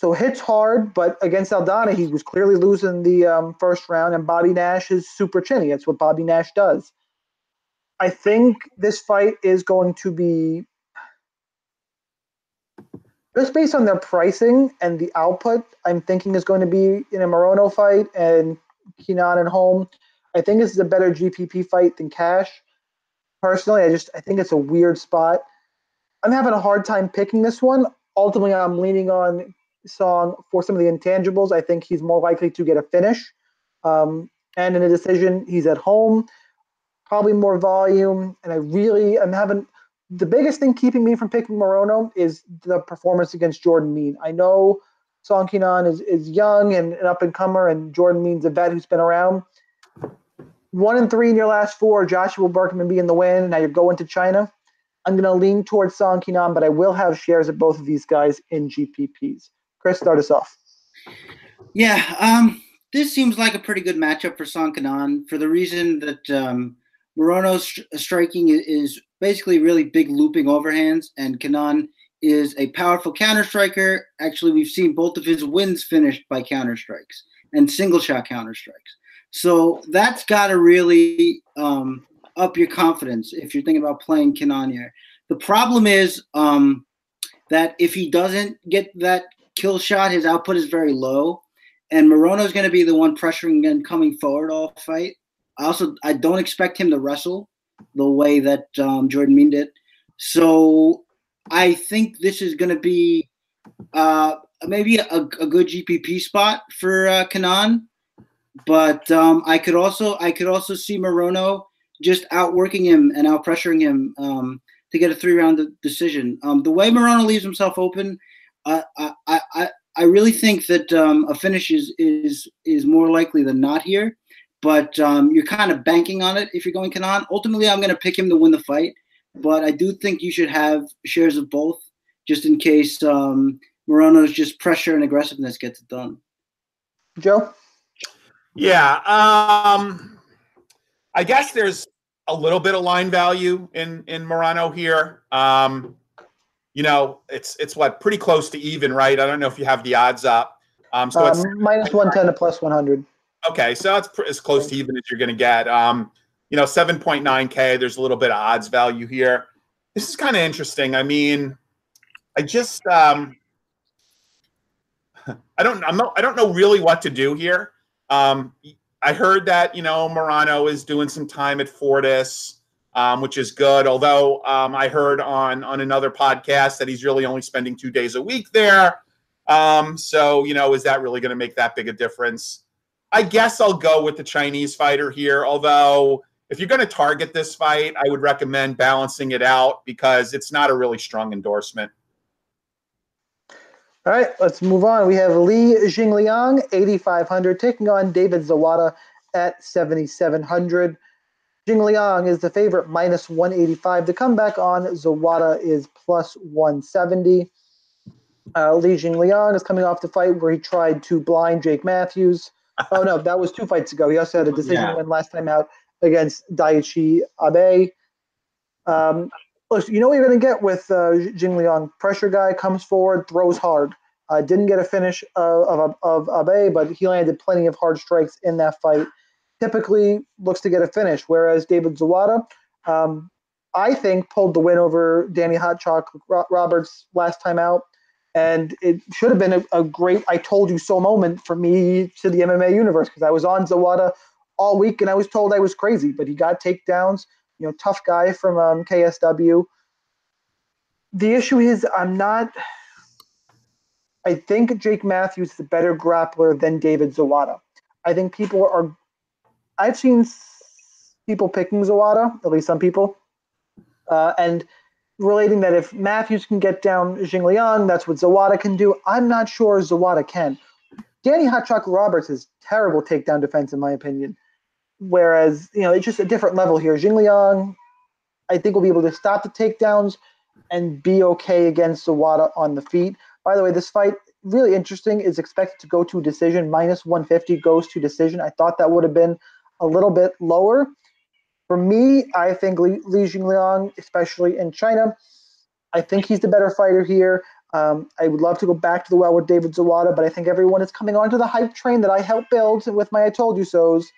So hits hard, but against Aldana, he was clearly losing the um, first round, and Bobby Nash is super chinny. That's what Bobby Nash does. I think this fight is going to be just based on their pricing and the output, I'm thinking is going to be in a Morono fight and Kenan at home. I think this is a better GPP fight than cash. Personally, I just I think it's a weird spot. I'm having a hard time picking this one. Ultimately, I'm leaning on Song for some of the intangibles. I think he's more likely to get a finish. Um, and in a decision, he's at home, probably more volume. And I really, I'm having the biggest thing keeping me from picking Morono is the performance against Jordan Mein. I know Song Kenan is, is young and an up and comer, and Jordan Mein's a vet who's been around. One and three in your last four, Joshua Burkman being the win. Now you're going to China. I'm going to lean towards Song Kenan, but I will have shares of both of these guys in GPPs. Chris, start us off. Yeah, um, this seems like a pretty good matchup for Song Kenan for the reason that um, Morono's striking is basically really big looping overhands, and Kenan is a powerful counter striker. Actually, we've seen both of his wins finished by counter strikes and single shot counter strikes. So that's got to really um, up your confidence if you're thinking about playing Kenan here. The problem is um, that if he doesn't get that kill shot, his output is very low. And Morono is going to be the one pressuring and coming forward all fight. I also I don't expect him to wrestle the way that um, Jordan Mein did. So I think this is going to be uh, maybe a, a, good GPP spot for uh, Kenan, but um, I could also I could also see Morono just outworking him and out pressuring him um, to get a three round decision. Um, the way Morono leaves himself open, I I, I, I really think that um, a finish is is is more likely than not here. But um, you're kind of banking on it if you're going Kenan. Ultimately, I'm going to pick him to win the fight but I do think you should have shares of both, just in case um, Morono's just pressure and aggressiveness gets it done. Joe. Yeah, um, I guess there's a little bit of line value in in Morono here. Um, you know, it's it's what pretty close to even, right? I don't know if you have the odds up. Um, so um, it's minus one ten to plus one hundred. Okay, so it's as close to even as you're going to get. Um, you know, 7.9K, there's a little bit of odds value here. This is kind of interesting. I mean, I just um I don't I'm not, I don't know really what to do here. Um I heard that, you know, Morono is doing some time at Fortis, um, which is good. Although um, I heard on on another podcast that he's really only spending two days a week there. Um, so, you know, is that really going to make that big a difference? I guess I'll go with the Chinese fighter here, although if you're going to target this fight, I would recommend balancing it out because it's not a really strong endorsement. All right, let's move on. We have Li Jingliang, 8,500, taking on David Zawada at 7,700. Jingliang is the favorite, minus 185. The comeback on Zawada is plus 170. Uh, Li Jingliang is coming off the fight where he tried to blind Jake Matthews. oh, no, that was two fights ago. He also had a decision yeah. win last time out against Daichi Abe. Um, you know what you're going to get with uh, Jing Liang. Pressure guy comes forward, throws hard. Uh, didn't get a finish of, of, of Abe, but he landed plenty of hard strikes in that fight. Typically looks to get a finish, whereas David Zawada, um, I think, pulled the win over Danny Hot Roberts last time out. And it should have been a, a great I told you so moment for me to the MMA universe because I was on Zawada all week, and I was told I was crazy, but he got takedowns. You know, tough guy from um, KSW. The issue is, I'm not. I think Jake Matthews is a better grappler than David Zawada. I think people are. I've seen people picking Zawada, at least some people, uh, and relating that if Matthews can get down Jing Liang, that's what Zawada can do. I'm not sure Zawada can. Danny Hot Chocolate Roberts is terrible takedown defense, in my opinion. Whereas, you know, it's just a different level here. Jing Liang, I think, will be able to stop the takedowns and be okay against Zawada on the feet. By the way, this fight, really interesting, is expected to go to decision. Minus 150 goes to decision. I thought that would have been a little bit lower. For me, I think Li, Li Jingliang, especially in China, I think he's the better fighter here. Um, I would love to go back to the well with David Zawada, but I think everyone is coming onto the hype train that I helped build with my I Told You So's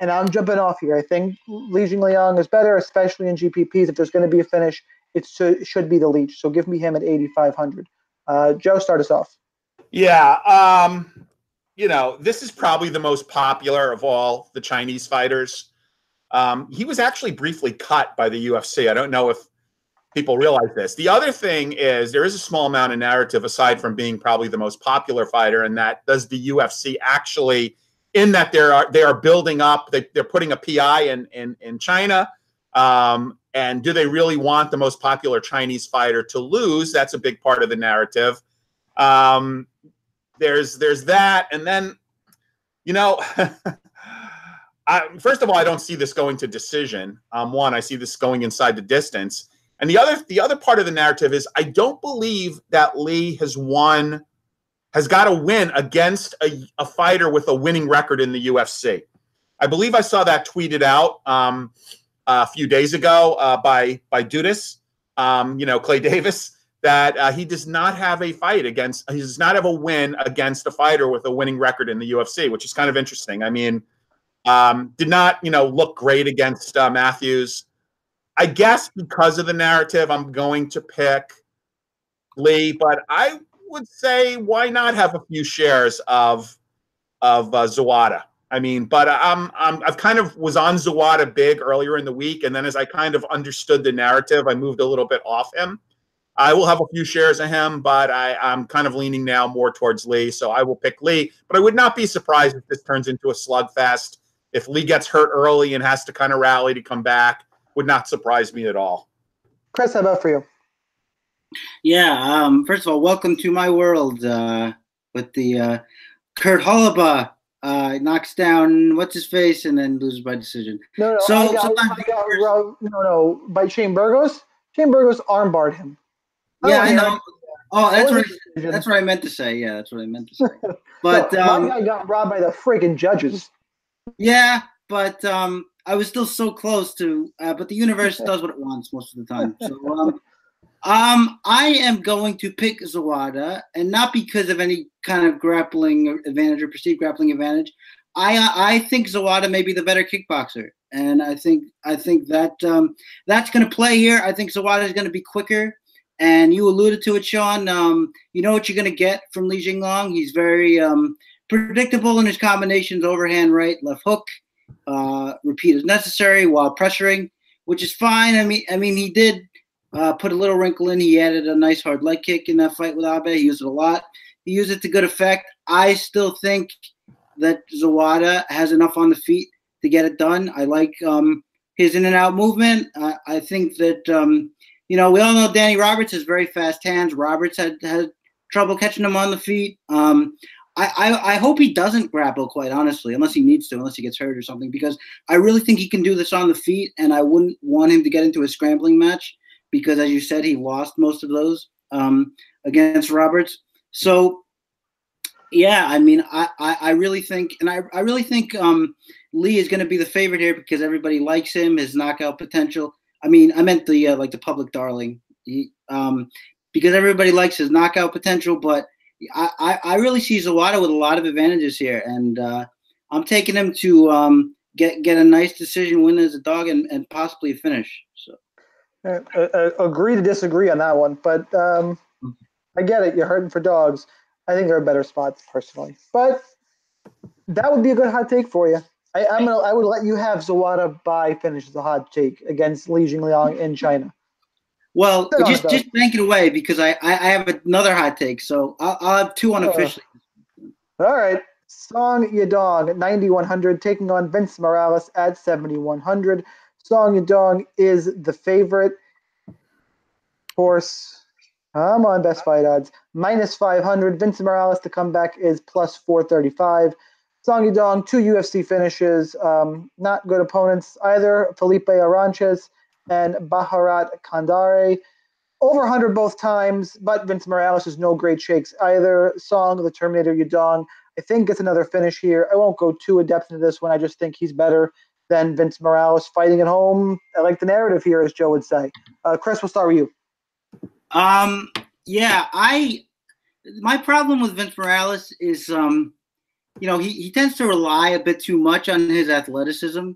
and I'm jumping off here. I think Li Jingliang is better, especially in GPPs. If there's going to be a finish, it should, should be the Leech. So give me him at 8,500. Uh, Joe, start us off. Yeah. Um, you know, this is probably the most popular of all the Chinese fighters. Um, he was actually briefly cut by the UFC. I don't know if people realize this. The other thing is there is a small amount of narrative aside from being probably the most popular fighter, and that does the UFC actually – in that they are they are building up. They, they're putting a PI in in in China. Um, and do they really want the most popular Chinese fighter to lose? That's a big part of the narrative. Um, there's there's that, and then you know, I, first of all, I don't see this going to decision. Um, one, I see this going inside the distance. And the other the other part of the narrative is I don't believe that Lee has won has got a win against a, a fighter with a winning record in the UFC. I believe I saw that tweeted out um, a few days ago uh, by by Dudas, um, you know Clay Davis, that uh, he does not have a fight against. He does not have a win against a fighter with a winning record in the UFC, which is kind of interesting. I mean, um, did not you know look great against uh, Matthews. I guess because of the narrative, I'm going to pick Lee, but I would say why not have a few shares of of uh, Zawada. I mean, but I'm, I'm I've kind of was on Zawada big earlier in the week, and then as I kind of understood the narrative, I moved a little bit off him. I will have a few shares of him, but I, I'm kind of leaning now more towards Lee, so I will pick Lee. But I would not be surprised if this turns into a slugfest. If Lee gets hurt early and has to kind of rally to come back, would not surprise me at all. Chris, how about for you? Yeah. Um, first of all, welcome to my world uh, with the uh, Kurt Holobaugh uh, knocks down what's his face and then loses by decision. No, no, So I got, I got, no, no, by Shane Burgos. Shane Burgos armbarred him. Yeah, don't I know. Oh, that's what, I, that's what I meant to say. Yeah, that's what I meant to say. But no, um, my guy got robbed by the freaking judges. yeah, but um, I was still so close to. Uh, but the universe does what it wants most of the time. So um, um, I am going to pick Zawada, and not because of any kind of grappling advantage or perceived grappling advantage. I I think Zawada may be the better kickboxer, and I think I think that um, that's going to play here. I think Zawada is going to be quicker, and you alluded to it, Sean. Um, you know what you're going to get from Li Jingliang. He's very um, predictable in his combinations: overhand right, left hook, uh, repeat as necessary while pressuring, which is fine. I mean, I mean, he did uh, put a little wrinkle in. He added a nice hard leg kick in that fight with Abe. He used it a lot. He used it to good effect. I still think that Zawada has enough on the feet to get it done. I like um, his in and out movement. Uh, I think that um, you know we all know Danny Roberts has very fast hands. Roberts had had trouble catching him on the feet. Um, I, I, I hope he doesn't grapple quite honestly, unless he needs to, unless he gets hurt or something, because I really think he can do this on the feet, and I wouldn't want him to get into a scrambling match because, as you said, he lost most of those um, against Roberts. So yeah, I mean, I, I, I really think, and I, I really think um, Lee is going to be the favorite here because everybody likes him, his knockout potential. I mean, I meant the uh, like the public darling, he, um, because everybody likes his knockout potential. But I, I, I really see Zawada with a lot of advantages here, and uh, I'm taking him to um, get get a nice decision win as a dog and, and possibly a finish. So Uh, uh, agree to disagree on that one, but um, I get it. You're hurting for dogs. I think they're better spot personally, but that would be a good hot take for you. I, I'm gonna. I would let you have Zawada by finish a hot take against Li Jingliang in China. well, Sit just just bank it away because I, I, I have another hot take. So I'll, I'll have two unofficially. All right, Song Yadong 9100 taking on Vince Morales at 7100. Song Yadong is the favorite. Of course, I'm on best fight odds minus 500. Vince Morales to come back is plus 435. Song Yadong, two UFC finishes, um, not good opponents either. Felipe Arantes and Bharat Kandare. Over 100 both times, but Vince Morales is no great shakes either. Song, the Terminator Yadong, I think gets another finish here. I won't go too in depth into this one. I just think he's better than Vince Morales fighting at home. I like the narrative here, as Joe would say. Uh, Chris, we'll start with you. Um, yeah, I my problem with Vince Morales is um, you know, he, he tends to rely a bit too much on his athleticism.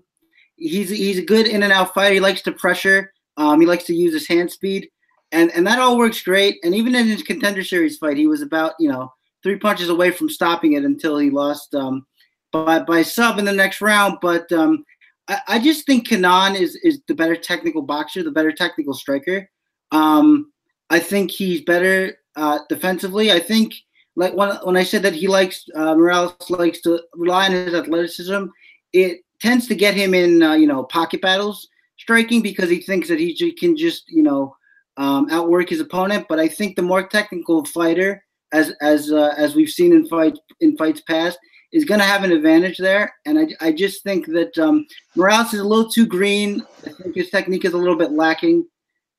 He's he's a good in and out fighter. He likes to pressure. Um, he likes to use his hand speed, and and that all works great. And even in his contender series fight, he was about you know three punches away from stopping it until he lost um, by by sub in the next round. But um, I, I just think Kanan is is the better technical boxer, the better technical striker. Um, I think he's better uh, defensively. I think like when when I said that he likes uh, Morales likes to rely on his athleticism, it tends to get him in uh, you know pocket battles striking because he thinks that he can just you know um, outwork his opponent. But I think the more technical fighter, as as uh, as we've seen in fights in fights past, is going to have an advantage there. And I, I just think that um, Morales is a little too green. I think his technique is a little bit lacking.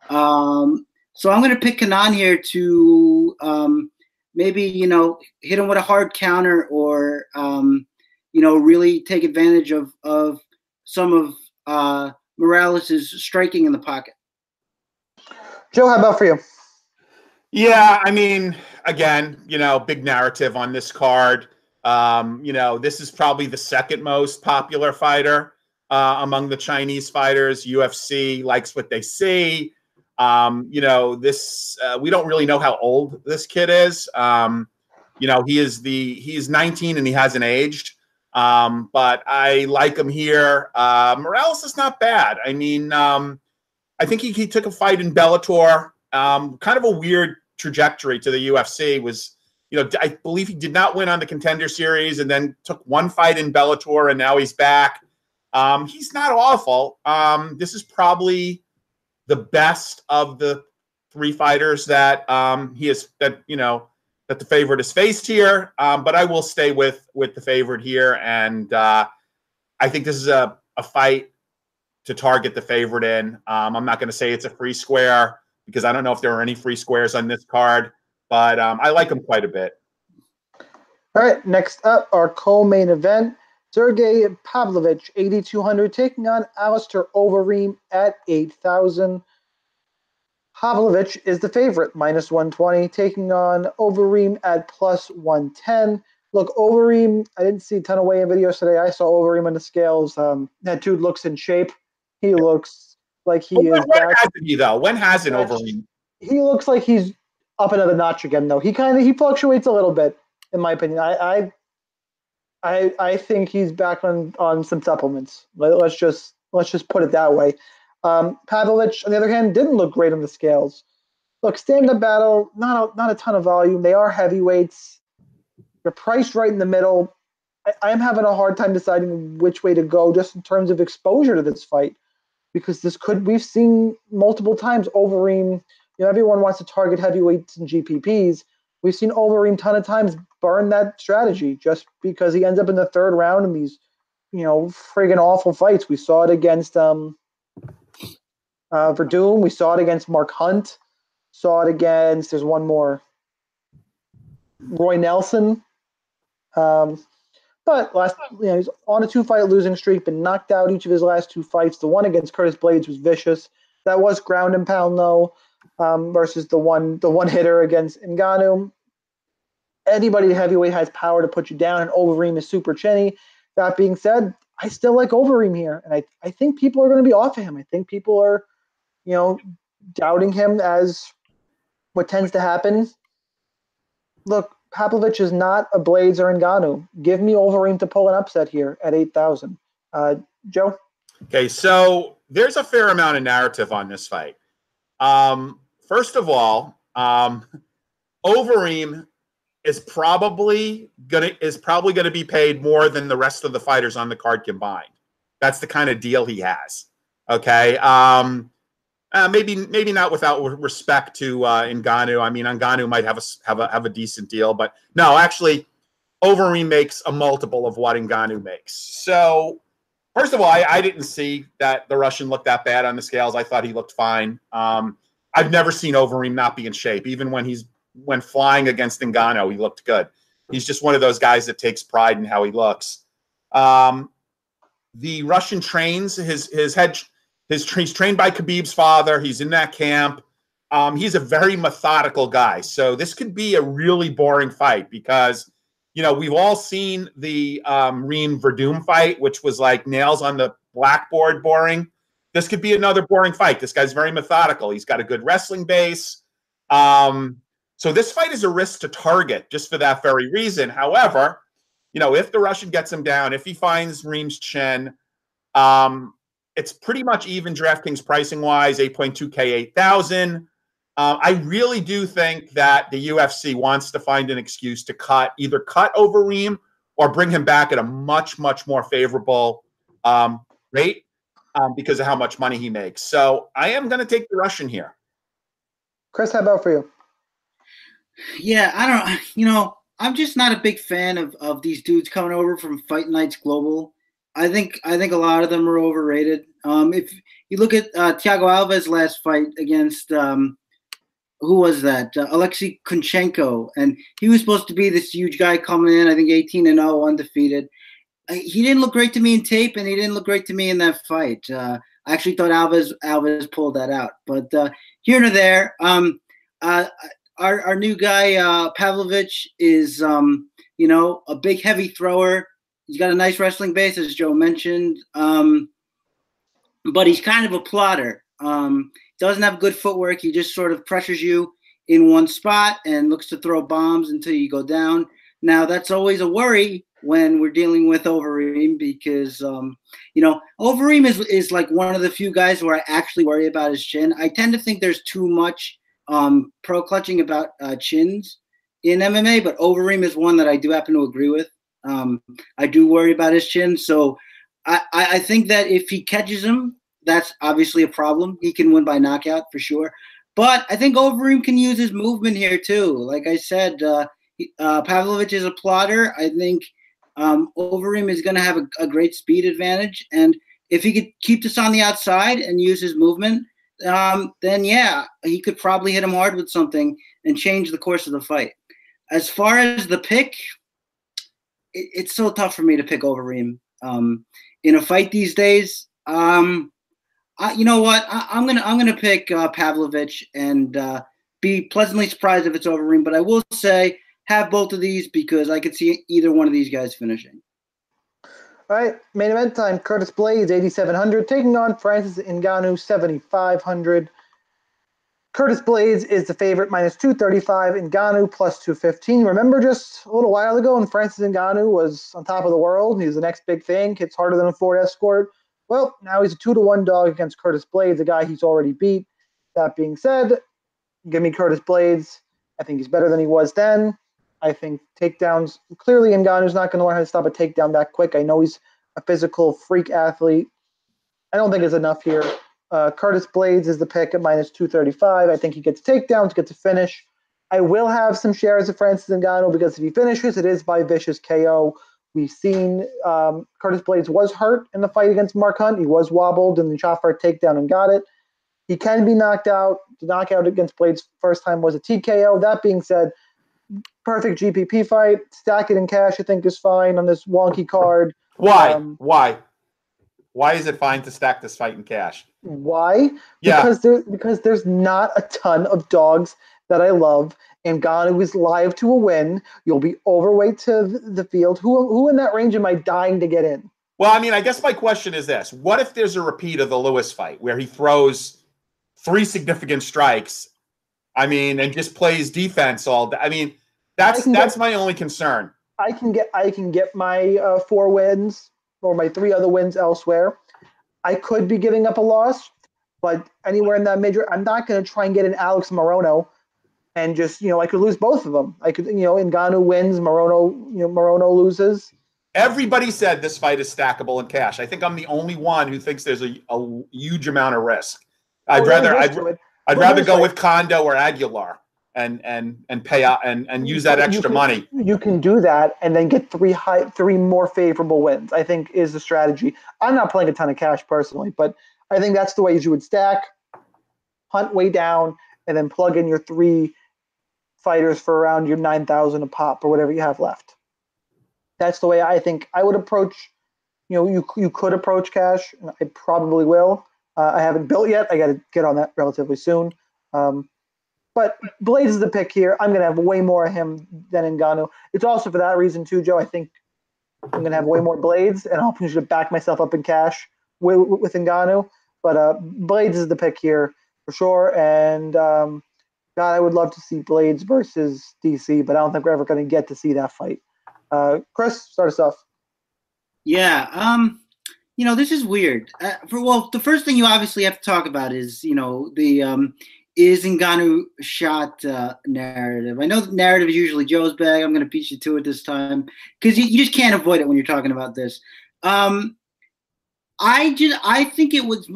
Um, so I'm going to pick Kenan here to um, maybe you know hit him with a hard counter or um, you know really take advantage of of some of uh, Morales' striking in the pocket. Joe, how about for you? Yeah, I mean, again, you know, big narrative on this card. Um, you know, this is probably the second most popular fighter uh, among the Chinese fighters. UFC likes what they see. Um, you know, this uh, we don't really know how old this kid is. Um, you know, he is the he is 19 and he hasn't aged. Um, but I like him here. Uh, Morales is not bad. I mean, um, I think he, he took a fight in Bellator. Um, kind of a weird trajectory to the UFC was, you know, I believe he did not win on the contender series and then took one fight in Bellator and now he's back. Um, he's not awful. Um, this is probably the best of the three fighters that um, he is that you know that the favorite is faced here. Um, but I will stay with with the favorite here, and uh, I think this is a a fight to target the favorite in. Um, I'm not going to say it's a free square because I don't know if there are any free squares on this card, but um, I like him quite a bit. All right, next up, our co-main event. Sergey Pavlovich, 8,200, taking on Alistair Overeem at 8,000. Pavlovich is the favorite, minus 120, taking on Overeem at plus 110. Look, Overeem, I didn't see a ton of weigh-in videos today. I saw Overeem on the scales. Um, that dude looks in shape. He looks like he when, is when back. hasn't he though? When hasn't Overeem? He looks like he's up another notch again, though. He kind of he fluctuates a little bit, in my opinion. I, I I I think he's back on on some supplements. Let, us just let's just put it that way. Um, Pavlovich, on the other hand, didn't look great on the scales. Look, stand-up battle, not a, not a ton of volume. They are heavyweights. They're priced right in the middle. I, am having a hard time deciding which way to go, just in terms of exposure to this fight, because this could we've seen multiple times Overeem. You know, everyone wants to target heavyweights and GPPs. We've seen Overeem ton of times burn that strategy just because he ends up in the third round in these, you know, friggin' awful fights. We saw it against um, uh, Werdum. We saw it against Mark Hunt. Saw it against. There's one more. Roy Nelson. Um, but last, you know, he's on a two-fight losing streak, been knocked out each of his last two fights. The one against Curtis Blaydes was vicious. That was ground and pound though, um, versus the one the one hitter against Ngannou anybody heavyweight has power to put you down, and Overeem is super chinny. That being said, I still like Overeem here, and I, I think people are going to be off of him. I think people are, you know, doubting him as what tends to happen. Look, Pavlovich is not a Blaydes or Ngannou. Give me Overeem to pull an upset here at 8,000. Uh, Joe? Okay, so there's a fair amount of narrative on this fight. Um, first of all, um, Overeem is probably gonna is probably gonna be paid more than the rest of the fighters on the card combined. That's the kind of deal he has. Okay. Um, uh, maybe maybe not without respect to uh, Ngannou. I mean, Ngannou might have a have a have a decent deal, but no, actually, Overeem makes a multiple of what Ngannou makes. So, first of all, I, I, didn't see that the Russian looked that bad on the scales. I thought he looked fine. Um, I've never seen Overeem not be in shape, even when he's when flying against Ngannou, he looked good. He's just one of those guys that takes pride in how he looks. Um, the Russian trains his his head his he's trained by Khabib's father. He's in that camp. Um, he's a very methodical guy. So this could be a really boring fight because you know we've all seen the um, Reem Werdum fight, which was like nails on the blackboard boring. This could be another boring fight. This guy's very methodical. He's got a good wrestling base. Um, so this fight is a risk to target just for that very reason. However, you know, if the Russian gets him down, if he finds Reem's chin, um, it's pretty much even DraftKings pricing wise, 8.2K, 8,000. Uh, I really do think that the UFC wants to find an excuse to cut, either cut Overeem or bring him back at a much, much more favorable um, rate um, because of how much money he makes. So I am going to take the Russian here. Chris, how about for you? Yeah, I don't. You know, I'm just not a big fan of of these dudes coming over from Fight Nights Global I think I think a lot of them are overrated. Um, if you look at uh, Thiago Alves' last fight against um, who was that? Uh, Alexei Kunchenko, and he was supposed to be this huge guy coming in. I think 18 and 0, undefeated. He didn't look great to me in tape, and he didn't look great to me in that fight. Uh, I actually thought Alves Alves pulled that out, but uh, here and there. Um, uh, our our new guy uh, Pavlovich is um, you know a big heavy thrower. He's got a nice wrestling base, as Joe mentioned, um, but he's kind of a plotter. Um, doesn't have good footwork. He just sort of pressures you in one spot and looks to throw bombs until you go down. Now that's always a worry when we're dealing with Overeem because um, you know Overeem is is like one of the few guys where I actually worry about his chin. I tend to think there's too much um, pro clutching about uh, chins in MMA, but Overeem is one that I do happen to agree with. Um, I do worry about his chin, so I, I think that if he catches him, that's obviously a problem. He can win by knockout for sure. But I think Overeem can use his movement here too. Like I said, uh, uh, Pavlovich is a plotter. I think um, Overeem is going to have a, a, great speed advantage, and if he could keep this on the outside and use his movement, um, then yeah, he could probably hit him hard with something and change the course of the fight. As far as the pick, it, it's so tough for me to pick Overeem um, in a fight these days. Um, I, you know what? I, am gonna I'm gonna pick uh, Pavlovich and uh, be pleasantly surprised if it's Overeem. But I will say have both of these because I could see either one of these guys finishing. Right, main event time. Curtis Blaydes, 8,700, taking on Francis Ngannou, 7,500. Curtis Blaydes is the favorite, minus 235. Ngannou, plus 215. Remember just a little while ago when Francis Ngannou was on top of the world? He's the next big thing, hits harder than a Ford Escort. Well, now he's a 2 to 1 dog against Curtis Blaydes, a guy he's already beat. That being said, give me Curtis Blaydes. I think he's better than he was then. I think takedowns clearly Ngannou's not going to learn how to stop a takedown that quick. I know he's a physical freak athlete. I don't think it's enough here. Uh, Curtis Blaydes is the pick at minus 235. I think he gets takedowns, gets a finish. I will have some shares of Francis Ngannou because if he finishes, it is by vicious KO. We've seen um, Curtis Blaydes was hurt in the fight against Mark Hunt. He was wobbled and the shot for a takedown and got it. He can be knocked out. The knockout against Blaydes first time was a TKO. That being said, perfect GPP fight. Stack it in cash, I think, is fine on this wonky card. Why? Um, Why? Why is it fine to stack this fight in cash? Why? Yeah. Because there because there's not a ton of dogs that I love. And Ngannou is live to a win. You'll be overweight to the field. Who who in that range am I dying to get in? Well, I mean, I guess my question is this: What if there's a repeat of the Lewis fight where he throws three significant strikes? I mean, and just plays defense all day. I mean, that's that's get, my only concern. I can get I can get my uh, four wins or my three other wins elsewhere. I could be giving up a loss, but anywhere in that major, I'm not going to try and get an Alex Morono and just you know I could lose both of them. I could you know Ngannou wins, Morono you know Morono loses. Everybody said this fight is stackable in cash. I think I'm the only one who thinks there's a, a huge amount of risk. I'd oh, rather I'd, I'd rather go with Kondo or Aguilar and and and pay out and and use that extra you can, money. You can do that and then get three high three more favorable wins. I think is the strategy. I'm not playing a ton of cash personally, but I think that's the way you would stack, hunt way down, and then plug in your three fighters for around your 9,000 a pop or whatever you have left. That's the way I think I would approach. You know, you you could approach cash, and I probably will. Uh, I haven't built yet. I got to get on that relatively soon. Um, but Blaydes is the pick here. I'm going to have way more of him than Ngannou. It's also for that reason too, Joe. I think I'm going to have way more Blaydes, and I'll to back myself up in cash with, with Ngannou. But uh, Blaydes is the pick here for sure. And um, God, I would love to see Blaydes versus DC, but I don't think we're ever going to get to see that fight. Uh, Chris, start us off. Yeah, um, you know, this is weird. Uh, for well, the first thing you obviously have to talk about is, you know, the um, is Ngannou shot uh, narrative. I know narrative is usually Joe's bag. I'm going to beat you to it this time because you, you, just can't avoid it when you're talking about this. Um, I just I think it was.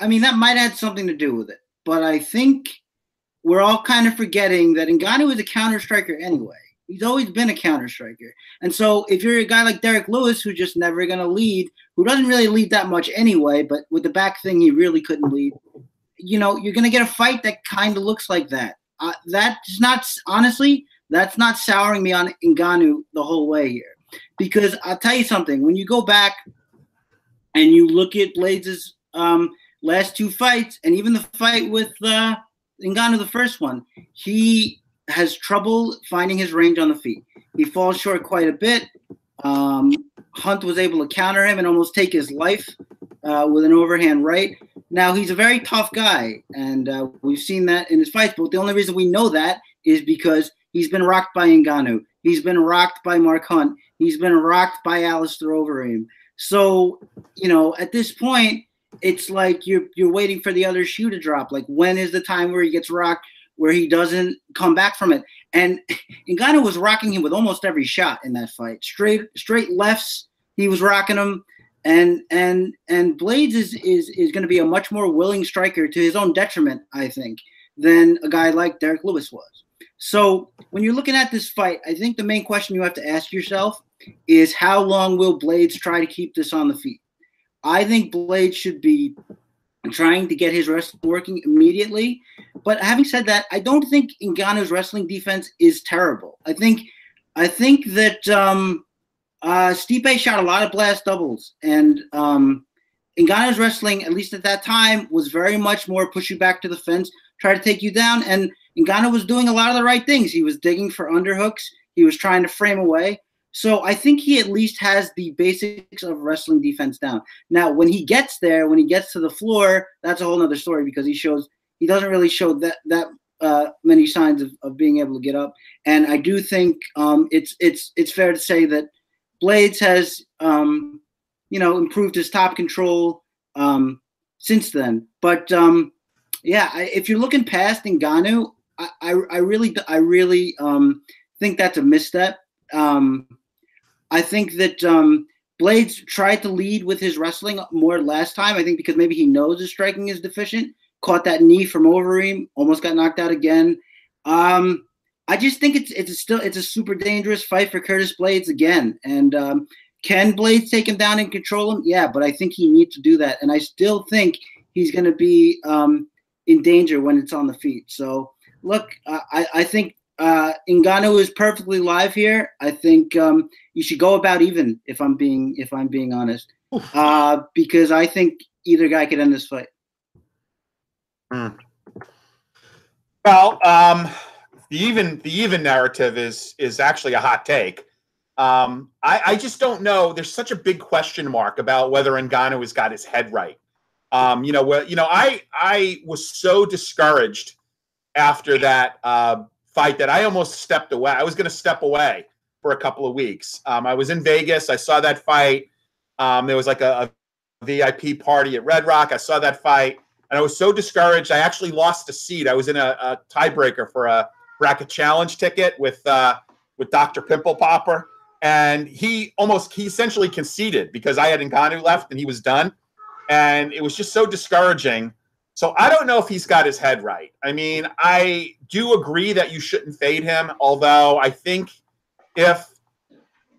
I mean, that might have something to do with it, but I think we're all kind of forgetting that Ngannou is a counter striker anyway. He's always been a counter striker. And so if you're a guy like Derrick Lewis, who's just never going to lead, who doesn't really lead that much anyway, but with the back thing, he really couldn't lead, you know, you're going to get a fight that kind of looks like that. Uh, that's not, honestly, that's not souring me on Ngannou the whole way here. Because I'll tell you something, when you go back and you look at Blaydes' um, last two fights, and even the fight with uh, Ngannou, the first one, he has trouble finding his range on the feet. He falls short quite a bit. Um, Hunt was able to counter him and almost take his life uh, with an overhand right. Now he's a very tough guy, and uh, we've seen that in his fights. But the only reason we know that is because he's been rocked by Ngannou. He's been rocked by Mark Hunt. He's been rocked by Alistair Overeem. So, you know, at this point, it's like you're you're waiting for the other shoe to drop. Like when is the time where he gets rocked, where he doesn't come back from it? And Ngannou was rocking him with almost every shot in that fight. Straight straight lefts, he was rocking him. And and and Blaydes is is is going to be a much more willing striker to his own detriment, I think, than a guy like Derrick Lewis was. So when you're looking at this fight, I think the main question you have to ask yourself is how long will Blaydes try to keep this on the feet? I think Blaydes should be trying to get his wrestling working immediately. But having said that, I don't think Ngannou's wrestling defense is terrible. I think I think that um, uh, Stipe shot a lot of blast doubles, and um, Ngannou's wrestling, at least at that time, was very much more push you back to the fence, try to take you down. And Ngannou was doing a lot of the right things. He was digging for underhooks. He was trying to frame away. So I think he at least has the basics of wrestling defense down. Now, when he gets there, when he gets to the floor, that's a whole other story because he shows he doesn't really show that that uh, many signs of, of being able to get up. And I do think um, it's it's it's fair to say that Blaydes has um, you know improved his top control um, since then. But um, yeah, I, if you're looking past Ngannou, I, I, I really I really um, think that's a misstep. Um, I think that um, Blaydes tried to lead with his wrestling more last time. I think because maybe he knows his striking is deficient. Caught that knee from Overeem, almost got knocked out again. Um, I just think it's it's a still it's a super dangerous fight for Curtis Blaydes again. And um, can Blaydes take him down and control him? Yeah, but I think he needs to do that. And I still think he's going to be um, in danger when it's on the feet. So look, I, I think uh, Ngannou is perfectly live here. I think um, you should go about even. If I'm being if I'm being honest, uh, because I think either guy could end this fight. Mm. Well, um, the even the even narrative is is actually a hot take. Um, I, I just don't know. There's such a big question mark about whether Ngannou has got his head right. Um, you know, what you know, I I was so discouraged after that uh, fight that I almost stepped away. I was going to step away for a couple of weeks. Um, I was in Vegas. I saw that fight. Um, there was like a, a, VIP party at Red Rock. I saw that fight, and I was so discouraged. I actually lost a seat. I was in a, a tiebreaker for a bracket challenge ticket with uh, with Dr. Pimple Popper, and he almost he essentially conceded because I had Ngannou left and he was done, and it was just so discouraging so I don't know if he's got his head right. I mean, I do agree that you shouldn't fade him, although I think if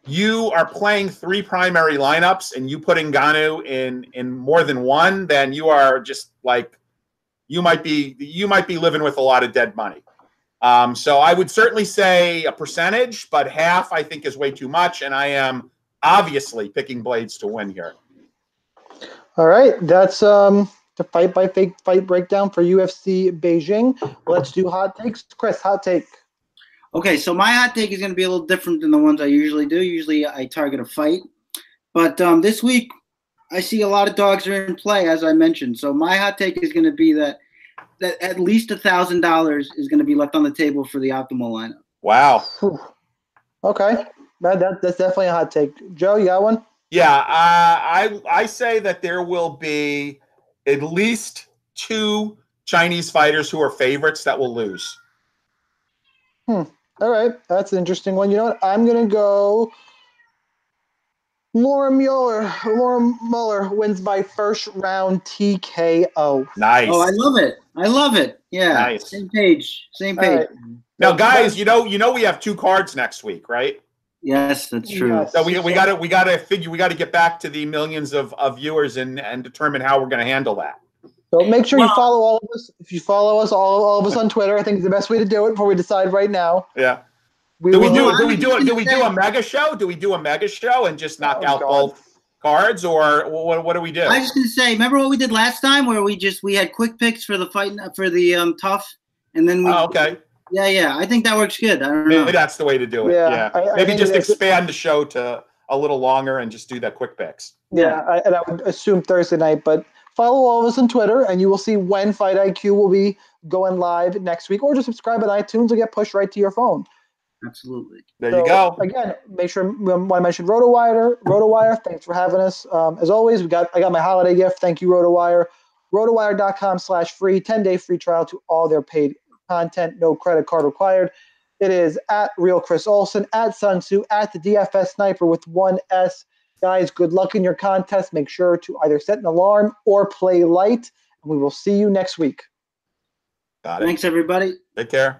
you are playing three primary lineups and you put Ngannou in in more than one, then you are just like you might be you might be living with a lot of dead money. Um, so I would certainly say a percentage, but half I think is way too much, and I am obviously picking Blaydes to win here. All right, that's um to fight by fake fight breakdown for UFC Beijing. Let's do hot takes. Chris, hot take. Okay, so my hot take is going to be a little different than the ones I usually do. Usually I target a fight, but um, this week I see a lot of dogs are in play, as I mentioned. So my hot take is going to be that that at least a thousand dollars is going to be left on the table for the optimal lineup. Wow. Okay, that, that, that's definitely a hot take. Joe, you got one? Yeah, uh, I I say that there will be at least two Chinese fighters who are favorites that will lose. Hmm. All right, that's an interesting one. You know what? I'm gonna go. Lauren Mueller. Lauren Mueller wins by first round TKO. Nice. Oh, I love it. I love it. Yeah. Nice. Same page. Same page. Right. Now, guys, you know, you know, we have two cards next week, right? Yes, that's true. Yes. So we we got to we got to figure we got to get back to the millions of, of viewers and and determine how we're going to handle that. So make sure you follow all of us. If you follow us, all, all of us on Twitter, I think is the best way to do it before we decide right now. Yeah. We Do we do do we do it? Do we do a mega show? Do we do a mega show and just knock Oh, out God. both cards, or what? What do we do? I was just gonna say, remember what we did last time, where we just we had quick picks for the fight for the um TUF, and then we. Oh, okay. Yeah, yeah. I think that works good. I don't know. Maybe that's the way to do it. Yeah, Yeah. I- I Maybe think just expand the show to a little longer and just do that quick picks. Yeah, I, and I would assume Thursday night, but follow all of us on Twitter, and you will see when Fight IQ will be going live next week, or just subscribe at iTunes and get pushed right to your phone. Absolutely. There So, you go. Again, make sure when I mentioned RotoWire, RotoWire, thanks for having us. Um, as always, we got I got my holiday gift. Thank you, RotoWire. RotoWire.com slash free, 10 day free trial to all their paid content, no credit card required. It is at Real Chris Olson, at Sun Tzu, at the DFS Sniper with one S. Guys, good luck in your contest. Make sure to either set an alarm or play light, and we will see you next week. Got it. Thanks, everybody. Take care.